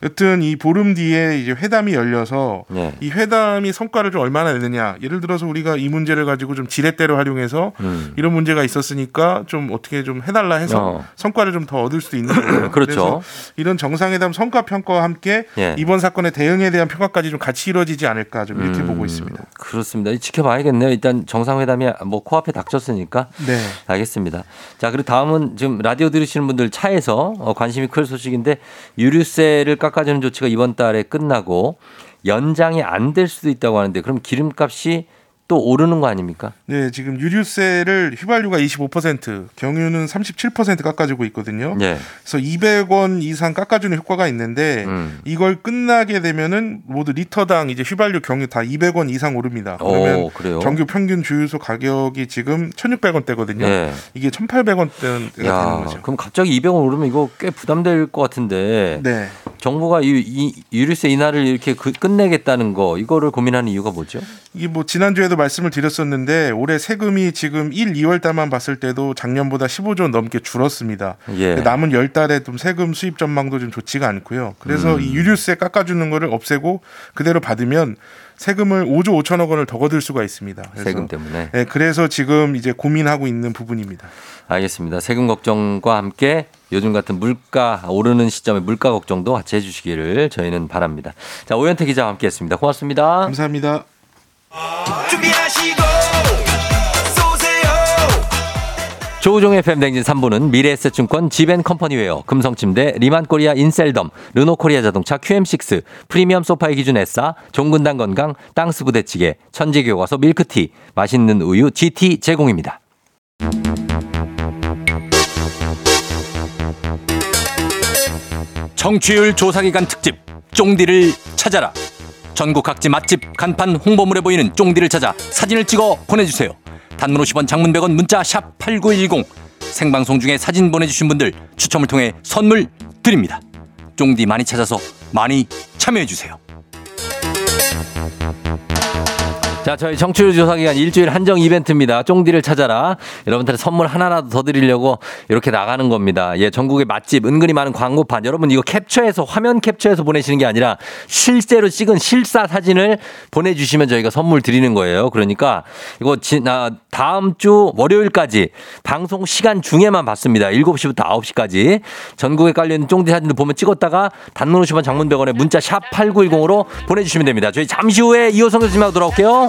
Speaker 9: 여튼 이 보름 뒤에 이제 회담이 열려서
Speaker 1: 네.
Speaker 9: 이 회담이 성과를 좀 얼마나 내느냐. 예를 들어서 우리가 이 문제를 가지고 좀 지렛대로 활용해서
Speaker 1: 음.
Speaker 9: 이런 문제가 있었으니까 좀 어떻게 좀 해달라 해서
Speaker 1: 어.
Speaker 9: 성과를 좀 더 얻을 수도 있는 거예요.
Speaker 1: 그렇죠.
Speaker 9: 그래서 이런 정상회담 성과 평가와 함께
Speaker 1: 예.
Speaker 9: 이번 사건의 대응에 대한 평가까지 좀 같이 이루어지지 않을까 좀 이렇게
Speaker 1: 음,
Speaker 9: 보고 있습니다.
Speaker 1: 그렇습니다. 지켜봐야겠네요. 일단 정상회담이 뭐 코앞에 닥쳤으니까.
Speaker 9: 네.
Speaker 1: 알겠습니다. 자, 그리고 다음은 지금 라디오 들으시는 분들 차에서 어, 관심이 클 소식인데 유류세를 깎 아주는 조치가 이번 달에 끝나고 연장이 안 될 수도 있다고 하는데 그럼 기름값이 또 오르는 거 아닙니까?
Speaker 9: 네, 지금 유류세를 휘발유가 25%, 경유는 37% 깎아주고 있거든요.
Speaker 1: 예.
Speaker 9: 그래서 200원 이상 깎아주는 효과가 있는데
Speaker 1: 음.
Speaker 9: 이걸 끝나게 되면은 모두 리터당 이제 휘발유, 경유 다 200원 이상 오릅니다. 그러면
Speaker 1: 오, 그래요?
Speaker 9: 정규 평균 주유소 가격이 지금 1,600원대거든요.
Speaker 1: 예.
Speaker 9: 이게 1,800원대가 되는
Speaker 1: 야,
Speaker 9: 거죠.
Speaker 1: 그럼 갑자기 200원 오르면 이거 꽤 부담될 것 같은데.
Speaker 9: 네.
Speaker 1: 정부가 이, 이 유류세 인하를 이렇게 그- 끝내겠다는 거 이거를 고민하는 이유가 뭐죠?
Speaker 9: 이게 뭐 지난주에도 말씀을 드렸었는데 올해 세금이 지금 1, 2월 달만 봤을 때도 작년보다 15조 원 넘게 줄었습니다.
Speaker 1: 예.
Speaker 9: 남은 열 달에 좀 세금 수입 전망도 좀 좋지가 않고요. 그래서
Speaker 1: 음.
Speaker 9: 이 유류세 깎아주는 거를 없애고 그대로 받으면 세금을 5조 5천억 원을 더 거둘 수가 있습니다. 그래서
Speaker 1: 세금 때문에.
Speaker 9: 네, 그래서 지금 이제 고민하고 있는 부분입니다.
Speaker 1: 알겠습니다. 세금 걱정과 함께 요즘 같은 물가 오르는 시점에 물가 걱정도 같이 해주시기를 저희는 바랍니다. 자 오현태 기자와 함께했습니다. 고맙습니다.
Speaker 9: 감사합니다.
Speaker 10: 준비하시고 쏘세요
Speaker 1: 조우종의 FM 댕진 3부는 미래에셋증권 지벤컴퍼니웨어 금성침대 리만코리아 인셀덤 르노코리아 자동차 QM6 프리미엄 소파의 기준 에싸 종근당 건강 땅스 부대찌개 천지교과서 밀크티 맛있는 우유 GT 제공입니다.
Speaker 8: 청취율 조사기간 특집 쫑디를 찾아라 전국 각지 맛집 간판 홍보물에 보이는 쫑디를 찾아 사진을 찍어 보내주세요. 단문 50원 장문 100원 문자 샵 8910 생방송 중에 사진 보내주신 분들 추첨을 통해 선물 드립니다. 쫑디 많이 찾아서 많이 참여해주세요
Speaker 1: 자, 저희 청취율 조사 기간 일주일 한정 이벤트입니다. 쫑디를 찾아라. 여러분들의 선물 하나라도 더 드리려고 이렇게 나가는 겁니다. 예, 전국의 맛집, 은근히 많은 광고판. 여러분 이거 캡처해서, 화면 캡처해서 보내시는 게 아니라 실제로 찍은 실사 사진을 보내주시면 저희가 선물 드리는 거예요. 그러니까 이거 지, 아, 다음 주 월요일까지 방송 시간 중에만 받습니다. 7시부터 9시까지. 전국에 깔려있는 쫑디 사진도 보면 찍었다가 단문 50원 장문 100원에 문자 샵 8910으로 보내주시면 됩니다. 저희 잠시 후에 이호성 교수님하고 돌아올게요.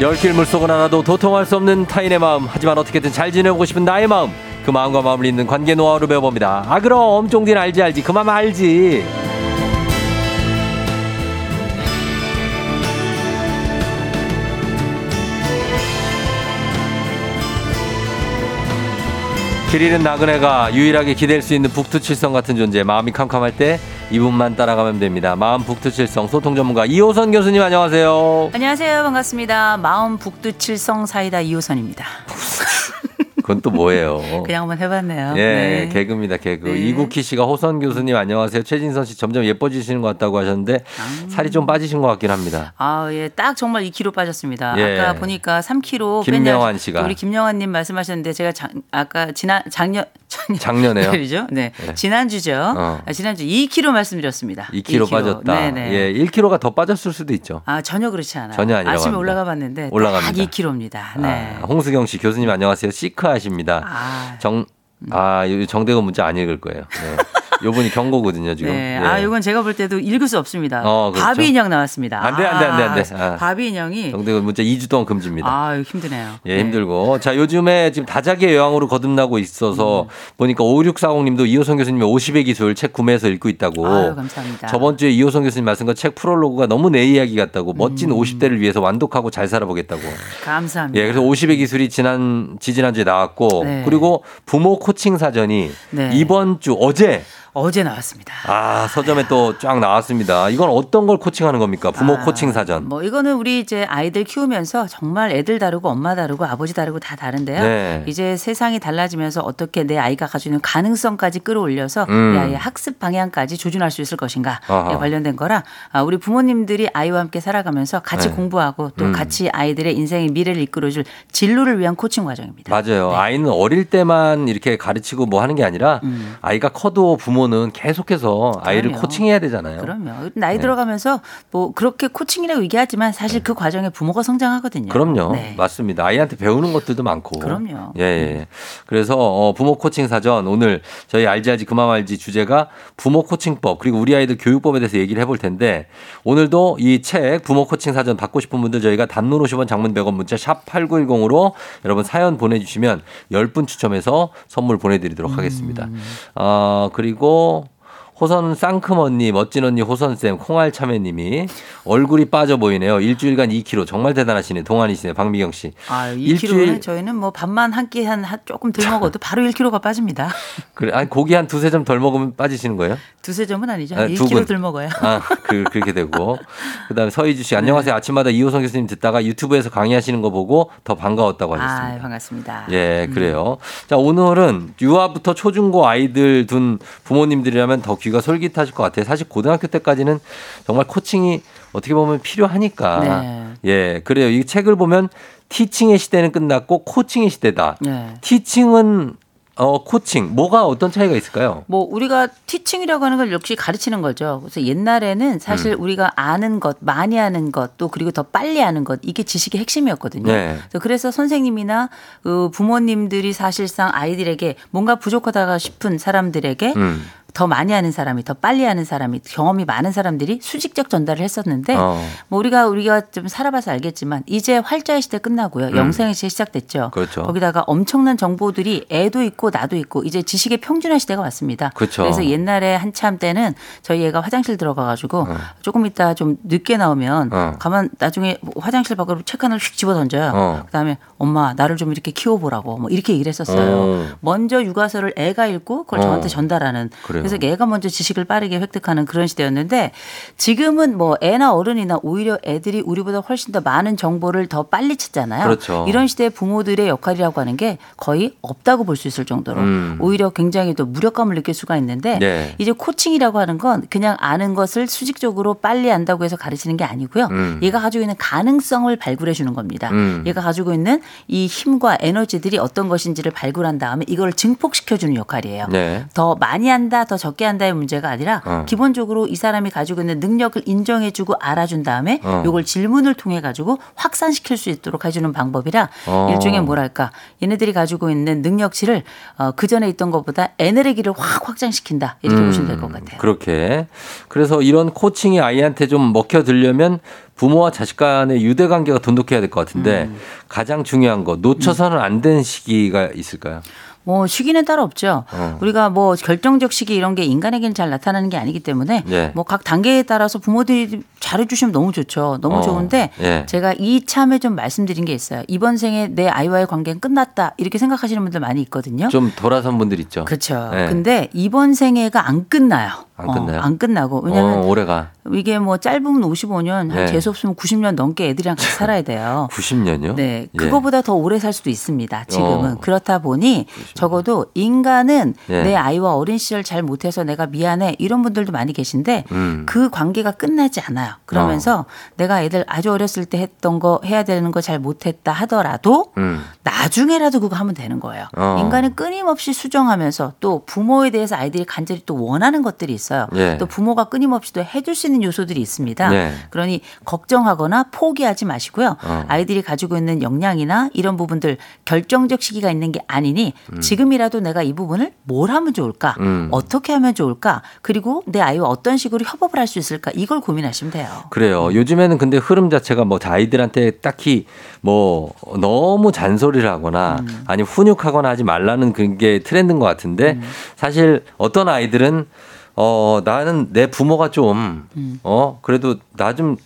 Speaker 1: 열길 물속은 하나도 도통할 수 없는 타인의 마음 하지만 어떻게든 잘 지내고 싶은 나의 마음 그 마음과 마음을 잇는 관계 노하우를 배워봅니다. 아 그럼 쫑디는 알지 알지 그만 알지. 길 잃은 나그네가 유일하게 기댈 수 있는 북두칠성 같은 존재 마음이 캄캄할 때 이분만 따라가면 됩니다. 마음 북두칠성 소통 전문가 이호선 교수님 안녕하세요.
Speaker 11: 안녕하세요. 반갑습니다. 마음 북두칠성 사이다 이호선입니다.
Speaker 1: 그건 또 뭐예요?
Speaker 11: 그냥 한번 해봤네요.
Speaker 1: 예,
Speaker 11: 네.
Speaker 1: 개그입니다, 개그.
Speaker 11: 네.
Speaker 1: 이국희 씨가 호선 교수님 안녕하세요. 최진선 씨 점점 예뻐지시는 것 같다고 하셨는데 살이 좀 빠지신 것 같긴 합니다.
Speaker 11: 아, 예, 딱 정말 2kg 빠졌습니다.
Speaker 1: 예.
Speaker 11: 아까 보니까 3kg
Speaker 1: 김명환 씨가.
Speaker 11: 우리 김명환님 말씀하셨는데 제가 장, 아까 지난 작년 작년
Speaker 1: 작년에요?
Speaker 11: 그죠? 네.
Speaker 1: 네.
Speaker 11: 지난주죠.
Speaker 1: 어.
Speaker 11: 아, 지난주 2kg 말씀드렸습니다.
Speaker 1: 2kg 빠졌다.
Speaker 11: 네네.
Speaker 1: 예, 1kg가 더 빠졌을 수도 있죠.
Speaker 11: 아, 전혀 그렇지 않아요.
Speaker 1: 전혀 아니라고
Speaker 11: 아침에
Speaker 1: 합니다.
Speaker 11: 올라가 봤는데
Speaker 1: 올라갑니다.
Speaker 11: 딱 2kg입니다. 네.
Speaker 1: 아, 홍수경 씨 교수님 안녕하세요. 시크하십니다.
Speaker 11: 아.
Speaker 1: 정, 아, 이 정대건 문자 안 읽을 거예요. 네. 요 분이 경고거든요, 지금.
Speaker 11: 네.
Speaker 1: 예.
Speaker 11: 아, 이건 제가 볼 때도 읽을 수 없습니다.
Speaker 1: 어, 그렇죠.
Speaker 11: 바비 인형 나왔습니다.
Speaker 1: 안 돼, 안 돼, 안 돼, 안 돼. 아.
Speaker 11: 바비 인형이
Speaker 1: 정대건 문자 2주 동안 금지입니다.
Speaker 11: 아, 힘드네요.
Speaker 1: 예, 힘들고. 자, 요즘에 지금 다자기의 여왕으로 거듭나고 있어서
Speaker 11: 음.
Speaker 1: 보니까 5640 님도 이호성 교수님의 50의 기술 책 구매해서 읽고 있다고.
Speaker 11: 아유, 감사합니다.
Speaker 1: 저번 주에 이호성 교수님 말씀과 책 프롤로그가 너무 내 이야기 같다고
Speaker 11: 음.
Speaker 1: 멋진 50대를 위해서 완독하고 잘 살아보겠다고.
Speaker 11: 감사합니다.
Speaker 1: 예, 그래서 50의 기술이 지난 지지난주에 나왔고
Speaker 11: 네.
Speaker 1: 그리고 부모 코칭 사전이
Speaker 11: 네.
Speaker 1: 이번 주 어제
Speaker 11: 어제 나왔습니다.
Speaker 1: 아, 서점에 또 쫙 나왔습니다. 이건 어떤 걸 코칭하는 겁니까? 부모
Speaker 11: 아,
Speaker 1: 코칭 사전.
Speaker 11: 뭐 이거는 우리 이제 아이들 키우면서 정말 애들 다르고 엄마 다르고 아버지 다르고 다 다른데요.
Speaker 1: 네.
Speaker 11: 이제 세상이 달라지면서 어떻게 내 아이가 가지고 있는 가능성까지 끌어올려서
Speaker 1: 음.
Speaker 11: 내 아이의 학습 방향까지 조준할 수 있을 것인가에
Speaker 1: 아하.
Speaker 11: 관련된 거라 아, 우리 부모님들이 아이와 함께 살아가면서 같이
Speaker 1: 네.
Speaker 11: 공부하고 또
Speaker 1: 음.
Speaker 11: 같이 아이들의 인생의 미래를 이끌어줄 진로를 위한 코칭 과정입니다.
Speaker 1: 맞아요. 아이는 어릴 때만 이렇게 가르치고 뭐 하는 게 아니라 아이가 커도 부모 는 계속해서 아이를
Speaker 11: 음. 그럼요.
Speaker 1: 코칭해야 되잖아요.
Speaker 11: 그럼요. 나이
Speaker 1: 네.
Speaker 11: 들어가면서 뭐 그렇게 코칭이라고 얘기하지만 사실 그 과정에 부모가 성장하거든요.
Speaker 1: 그럼요.
Speaker 11: 네.
Speaker 1: 맞습니다. 아이한테 배우는 것들도 많고.
Speaker 11: 그럼요.
Speaker 1: 예, 예. 그래서 어, 부모 코칭 사전 오늘 저희 알지 알지 그만 알지 주제가 부모 코칭법 그리고 우리 아이들 교육법에 대해서 얘기를 해볼 텐데 오늘도 이 책 부모 코칭 사전 받고 싶은 분들 저희가 단문 50원 장문 100원 문자 샵 8910으로 여러분 사연 보내주시면 10분 추첨해서 선물 보내드리도록 하겠습니다. 어, 그리고 more 호선 쌍큼 언니, 멋진 언니 호선쌤, 콩알 참외님이 얼굴이 빠져 보이네요. 일주일간 2kg 정말 대단하시네. 동안이시네. 박미경 씨.
Speaker 11: 아, 2kg는
Speaker 1: 일주일-
Speaker 11: 저희는 뭐 밥만 한 끼 한 조금 덜 먹어도 바로 1kg가 빠집니다.
Speaker 1: 그래, 아니 고기 한 두세 점 덜 먹으면 빠지시는 거예요?
Speaker 11: 두세 점은 아니죠.
Speaker 1: 아, 두
Speaker 11: 1kg
Speaker 1: 분.
Speaker 11: 덜 먹어요.
Speaker 1: 아, 그, 그렇게 되고. 그 다음에 서희주 씨, 안녕하세요. 아침마다 이호성 교수님 듣다가 유튜브에서 강의하시는 거 보고 더 반가웠다고 하셨습니다.
Speaker 11: 아, 반갑습니다.
Speaker 1: 예, 그래요. 자, 오늘은 유아부터 초중고 아이들 둔 부모님들이라면 더 귀가 솔깃하실 것 같아요. 사실 고등학교 때까지는 정말 코칭이 어떻게 보면 필요하니까.
Speaker 11: 네.
Speaker 1: 예, 그래요. 이 책을 보면 티칭의 시대는 끝났고 코칭의 시대다.
Speaker 11: 네.
Speaker 1: 티칭은 어, 코칭 뭐가 어떤 차이가 있을까요?
Speaker 11: 뭐 우리가 티칭이라고 하는 건 역시 가르치는 거죠. 그래서 옛날에는 사실
Speaker 1: 음.
Speaker 11: 우리가 아는 것, 많이 하는 것, 또 그리고 더 빨리 하는 것 이게 지식의 핵심이었거든요.
Speaker 1: 네.
Speaker 11: 그래서 그래서 선생님이나 그 부모님들이 사실상 아이들에게 뭔가 부족하다가 싶은 사람들에게
Speaker 1: 음.
Speaker 11: 더 많이 하는 사람이 더 빨리 하는 사람이 경험이 많은 사람들이 수직적 전달을 했었는데
Speaker 1: 어.
Speaker 11: 뭐 우리가 우리가 좀 살아봐서 알겠지만 이제 활자의 시대 끝나고요.
Speaker 1: 음.
Speaker 11: 영생의 시대 시작됐죠.
Speaker 1: 그렇죠.
Speaker 11: 거기다가 엄청난 정보들이 애도 있고 나도 있고 이제 지식의 평준화 시대가 왔습니다.
Speaker 1: 그렇죠.
Speaker 11: 래서 옛날에 한참 때는 저희 애가 화장실 들어가 가지고 조금 이따 좀 늦게 나오면
Speaker 1: 어.
Speaker 11: 가만 나중에 뭐 화장실 밖으로 책 하나를 휙 집어 던져요.
Speaker 1: 어.
Speaker 11: 그다음에 엄마 나를 좀 이렇게 키워 보라고 뭐 이렇게 얘기를 했었어요.
Speaker 1: 어.
Speaker 11: 먼저 육아서를 애가 읽고 그걸
Speaker 1: 어.
Speaker 11: 저한테 전달하는
Speaker 1: 그래 요.
Speaker 11: 그래서 애가 먼저 지식을 빠르게 획득하는 그런 시대였는데 지금은 뭐 애나 어른이나 오히려 애들이 우리보다 훨씬 더 많은 정보를 더 빨리 찾잖아요.
Speaker 1: 그렇죠.
Speaker 11: 이런 시대의 부모들의 역할이라고 하는 게 거의 없다고 볼 수 있을 정도로
Speaker 1: 음.
Speaker 11: 오히려 굉장히 또 무력감을 느낄 수가 있는데
Speaker 1: 네.
Speaker 11: 이제 코칭이라고 하는 건 그냥 아는 것을 수직적으로 빨리 안다고 해서 가르치는 게 아니고요.
Speaker 1: 음.
Speaker 11: 얘가 가지고 있는 가능성을 발굴해 주는 겁니다.
Speaker 1: 음.
Speaker 11: 얘가 가지고 있는 이 힘과 에너지들이 어떤 것인지를 발굴한 다음에 이걸 증폭시켜 주는 역할이에요.
Speaker 1: 네.
Speaker 11: 더 많이 한다, 더 적게 한다의 문제가 아니라
Speaker 1: 어.
Speaker 11: 기본적으로 이 사람이 가지고 있는 능력을 인정해주고 알아준 다음에
Speaker 1: 어.
Speaker 11: 이걸 질문을 통해 가지고 확산시킬 수 있도록 해주는 방법이라
Speaker 1: 어.
Speaker 11: 일종의 뭐랄까 얘네들이 가지고 있는 능력치를 어, 그 전에 있던 것보다 에너지를 확 확장시킨다 이렇게
Speaker 1: 음,
Speaker 11: 보시면 될 것 같아요.
Speaker 1: 그렇게. 그래서 이런 코칭이 아이한테 좀 먹혀 들려면 부모와 자식 간의 유대 관계가 돈독해야 될 것 같은데
Speaker 11: 음.
Speaker 1: 가장 중요한 거 놓쳐서는 안 되는 시기가 있을까요?
Speaker 11: 뭐 시기는 따로 없죠.
Speaker 1: 어.
Speaker 11: 우리가 뭐 결정적 시기 이런 게 인간에게는 잘 나타나는 게 아니기 때문에
Speaker 1: 예.
Speaker 11: 뭐각 단계에 따라서 부모들이 잘해주시면 너무 좋죠. 너무
Speaker 1: 어,
Speaker 11: 좋은데
Speaker 1: 예.
Speaker 11: 제가 이 참에 좀 말씀드린 게 있어요. 이번 생에 내 아이와의 관계는 끝났다 이렇게 생각하시는 분들 많이 있거든요.
Speaker 1: 좀 돌아선 분들 있죠.
Speaker 11: 그렇죠.
Speaker 1: 예.
Speaker 11: 근데 이번 생애가 안 끝나요.
Speaker 1: 안 끝나요?
Speaker 11: 어, 안 끝나고 왜냐하면
Speaker 1: 어, 올해가
Speaker 11: 이게 뭐 짧으면 55년, 한
Speaker 1: 네.
Speaker 11: 재수 없으면 90년 넘게 애들이랑 같이 살아야 돼요.
Speaker 1: 90년요?
Speaker 11: 네, 그거보다 더 오래 살 수도 있습니다. 지금은
Speaker 1: 어.
Speaker 11: 그렇다 보니 적어도 인간은
Speaker 1: 예.
Speaker 11: 내 아이와 어린 시절 잘 못해서 내가 미안해 이런 분들도 많이 계신데
Speaker 1: 음.
Speaker 11: 그 관계가 끝나지 않아요. 그러면서 내가 애들 아주 어렸을 때 했던 거 해야 되는 거 잘 못했다 하더라도
Speaker 1: 음.
Speaker 11: 나중에라도 그거 하면 되는 거예요.
Speaker 1: 어.
Speaker 11: 인간은 끊임없이 수정하면서 또 부모에 대해서 아이들이 간절히 또 원하는 것들이 있어요.
Speaker 1: 예.
Speaker 11: 또 부모가 끊임없이 또 해줄 수 있는 요소들이 있습니다.
Speaker 1: 네.
Speaker 11: 그러니 걱정하거나 포기하지 마시고요.
Speaker 1: 어.
Speaker 11: 아이들이 가지고 있는 역량이나 이런 부분들 결정적 시기가 있는 게 아니니
Speaker 1: 음.
Speaker 11: 지금이라도 내가 이 부분을 뭘 하면 좋을까?
Speaker 1: 음.
Speaker 11: 어떻게 하면 좋을까? 그리고 내 아이와 어떤 식으로 협업을 할 수 있을까? 이걸 고민하시면 돼요.
Speaker 1: 그래요. 요즘에는 근데 흐름 자체가 뭐 아이들한테 딱히 뭐 너무 잔소리를 하거나
Speaker 11: 음.
Speaker 1: 아니 훈육하거나 하지 말라는 그게 트렌드인 것 같은데
Speaker 11: 음.
Speaker 1: 사실 어떤 아이들은 어 나는 내 부모가 좀
Speaker 11: 음.
Speaker 1: 어 그래도 나 좀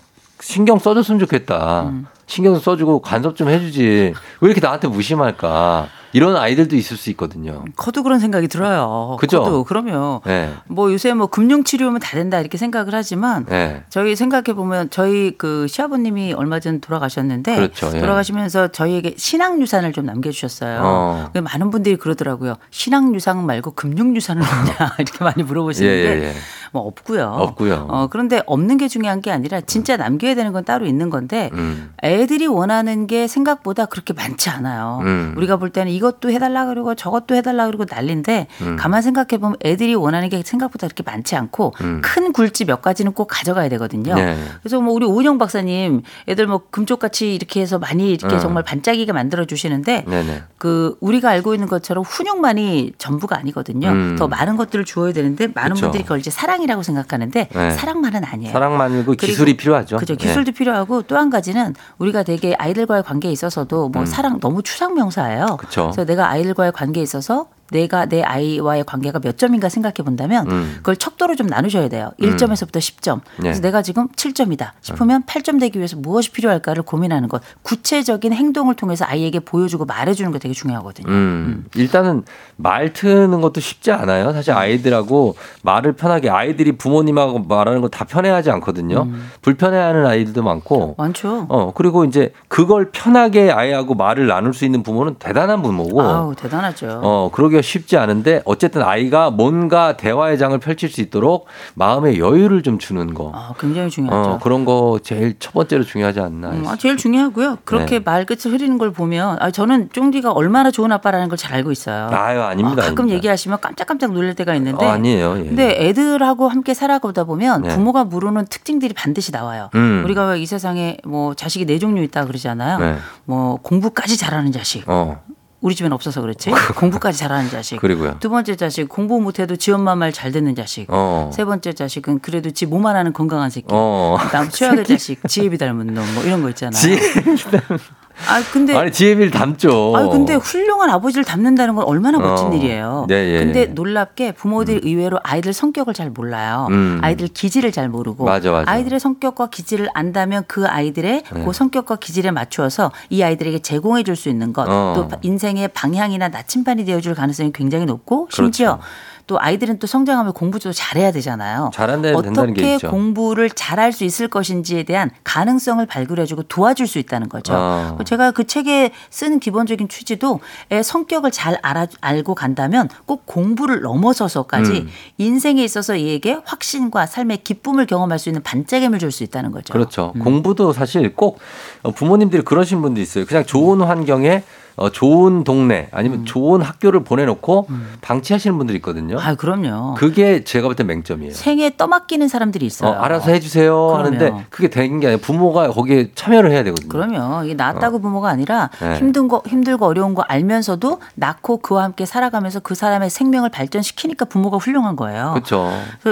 Speaker 1: 신경 써줬으면 좋겠다.
Speaker 11: 음.
Speaker 1: 신경 써주고 간섭 좀 해주지. 왜 이렇게 나한테 무심할까? 이런 아이들도 있을 수 있거든요.
Speaker 11: 커도 그런 생각이 들어요.
Speaker 1: 그죠?
Speaker 11: 커도 그러면
Speaker 1: 네.
Speaker 11: 뭐 요새 뭐 금융 치료면 다 된다 이렇게 생각을 하지만
Speaker 1: 네.
Speaker 11: 저희 생각해 보면 저희 그 시아버님이 얼마 전 돌아가셨는데
Speaker 1: 그렇죠, 예.
Speaker 11: 돌아가시면서 저희에게 신앙 유산을 좀 남겨주셨어요.
Speaker 1: 어.
Speaker 11: 그래서 많은 분들이 그러더라고요. 신앙 유산 말고 금융 유산을 없냐 이렇게 많이 물어보시는데
Speaker 1: 예, 예, 예.
Speaker 11: 뭐 없고요.
Speaker 1: 없고요.
Speaker 11: 어, 그런데 없는 게 중요한 게 아니라 진짜 남겨야 되는 건 따로 있는 건데
Speaker 1: 음.
Speaker 11: 애들이 원하는 게 생각보다 그렇게 많지 않아요.
Speaker 1: 음.
Speaker 11: 우리가 볼 때는 이것도 해달라 그러고 저것도 해달라 그러고 난리인데
Speaker 1: 음.
Speaker 11: 가만 생각해 보면 애들이 원하는 게 생각보다 그렇게 많지 않고
Speaker 1: 음.
Speaker 11: 큰 굴지 몇 가지는 꼭 가져가야 되거든요.
Speaker 1: 네.
Speaker 11: 그래서 뭐 우리 오은영 박사님 애들 뭐 금쪽같이 이렇게 해서 많이 이렇게
Speaker 1: 음.
Speaker 11: 정말 반짝이게 만들어 주시는데
Speaker 1: 네네.
Speaker 11: 그 우리가 알고 있는 것처럼 훈육만이 전부가 아니거든요.
Speaker 1: 음.
Speaker 11: 더 많은 것들을 주어야 되는데 많은
Speaker 1: 그쵸.
Speaker 11: 분들이 그걸 이제 사랑 이라고 생각하는데
Speaker 1: 네.
Speaker 11: 사랑만은 아니에요.
Speaker 1: 사랑만이고 기술이 필요하죠.
Speaker 11: 그죠.
Speaker 1: 예.
Speaker 11: 기술도 필요하고 또 한 가지는 우리가 되게 아이들과의 관계에 있어서도 뭐
Speaker 1: 음.
Speaker 11: 사랑 너무 추상 명사예요.
Speaker 1: 그쵸.
Speaker 11: 그래서 내가 아이들과의 관계에 있어서 내가 내 아이와의 관계가 몇 점인가 생각해 본다면
Speaker 1: 음.
Speaker 11: 그걸 척도로 좀 나누셔야 돼요. 1점에서부터 10점. 그래서
Speaker 1: 네.
Speaker 11: 내가 지금 7점이다 싶으면 8점 되기 위해서 무엇이 필요할까를 고민하는 것. 구체적인 행동을 통해서 아이에게 보여주고 말해주는 거 되게 중요하거든요.
Speaker 1: 음, 일단은 말 트는 것도 쉽지 않아요. 사실 아이들하고 말을 편하게 아이들이 부모님하고 말하는 거 다 편해하지 않거든요.
Speaker 11: 음.
Speaker 1: 불편해하는 아이들도 많고.
Speaker 11: 많죠.
Speaker 1: 어 그리고 이제 그걸 편하게 아이하고 말을 나눌 수 있는 부모는 대단한 부모고.
Speaker 11: 아우 대단하죠.
Speaker 1: 어 그러기가 쉽지 않은데 어쨌든 아이가 뭔가 대화의 장을 펼칠 수 있도록 마음의 여유를 좀 주는 거.
Speaker 11: 아, 굉장히 중요하죠.
Speaker 1: 어 그런 거 제일 첫 번째로 중요하지 않나.
Speaker 11: 음, 아, 제일 중요하고요. 그렇게
Speaker 1: 네.
Speaker 11: 말끝을 흐리는 걸 보면 아, 저는 쫑디가 얼마나 좋은 아빠라는 걸 잘 알고 있어요.
Speaker 1: 아유 아닙니다.
Speaker 11: 아, 가끔
Speaker 1: 아닙니다.
Speaker 11: 얘기하시면 깜짝깜짝 놀랄 때가 있는데
Speaker 1: 어, 아니에요. 예.
Speaker 11: 근데 애들하고 함께 살아가다 보면
Speaker 1: 네.
Speaker 11: 부모가 물어는 특징들이 반드시 나와요.
Speaker 1: 음.
Speaker 11: 우리가 왜 이 세상에 뭐 자식이 네 종류 있다 그러잖아요.
Speaker 1: 네.
Speaker 11: 뭐 공부까지 잘하는 자식.
Speaker 1: 어
Speaker 11: 우리 집엔 없어서 그렇지. 공부까지 잘하는 자식.
Speaker 1: 그리고요.
Speaker 11: 두 번째 자식 공부 못해도 지 엄마 말 잘 듣는 자식.
Speaker 1: 어.
Speaker 11: 세 번째 자식은 그래도 지몸 하나는 건강한 새끼.
Speaker 1: 어.
Speaker 11: 그다음 최악의 자식 지혜비 닮은 놈 뭐 이런 거 있잖아요.
Speaker 1: 지혜비
Speaker 11: 아 근데
Speaker 1: 아니 지혜비를 닮죠.
Speaker 11: 아니 근데 훌륭한 아버지를 닮는다는 건 얼마나 멋진
Speaker 1: 어.
Speaker 11: 일이에요.
Speaker 1: 네, 예,
Speaker 11: 근데
Speaker 1: 예.
Speaker 11: 놀랍게 부모들이 의외로 아이들 성격을 잘 몰라요.
Speaker 1: 음.
Speaker 11: 아이들 기질을 잘 모르고
Speaker 1: 맞아, 맞아.
Speaker 11: 이들의 성격과 기질을 안다면 그 아이들의
Speaker 1: 네.
Speaker 11: 그 성격과 기질에 맞추어서 이 아이들에게 제공해 줄 수 있는 것,
Speaker 1: 어.
Speaker 11: 또 인생의 방향이나 나침반이 되어 줄 가능성이 굉장히 높고
Speaker 1: 그렇죠.
Speaker 11: 또 아이들은 또 성장하면 공부도 잘해야 되잖아요.
Speaker 1: 게
Speaker 11: 어떻게. 공부를 잘할 수 있을 것인지에 대한 가능성을 발굴해주고 도와줄 수 있다는 거죠.
Speaker 1: 어.
Speaker 11: 제가 그 책에 쓰는 기본적인 취지도 애 성격을 잘 알아, 알고 간다면 꼭 공부를 넘어서서까지
Speaker 1: 음.
Speaker 11: 인생에 있어서 얘에게 확신과 삶의 기쁨을 경험할 수 있는 반짝임을 줄 수 있다는 거죠.
Speaker 1: 그렇죠. 공부도 사실 꼭 어, 부모님들이 그러신 분도 있어요. 그냥 좋은 환경에 어, 좋은 동네 아니면
Speaker 11: 음.
Speaker 1: 좋은 학교를 보내놓고 방치하시는 분들이 있거든요.
Speaker 11: 아, 그럼요.
Speaker 1: 그게 제가 볼 때 맹점이에요.
Speaker 11: 생에 떠맡기는 사람들이 있어요.
Speaker 1: 어, 알아서 해주세요
Speaker 11: 그럼요.
Speaker 1: 하는데 그게 되는 게 아니라 부모가 거기에 참여를 해야 되거든요.
Speaker 11: 그럼요. 이게 낳았다고 부모가 아니라
Speaker 1: 네.
Speaker 11: 힘든 거 힘들고 어려운 거 알면서도 낳고 그와 함께 살아가면서 그 사람의 생명을 발전시키니까 부모가 훌륭한 거예요.
Speaker 1: 그렇죠.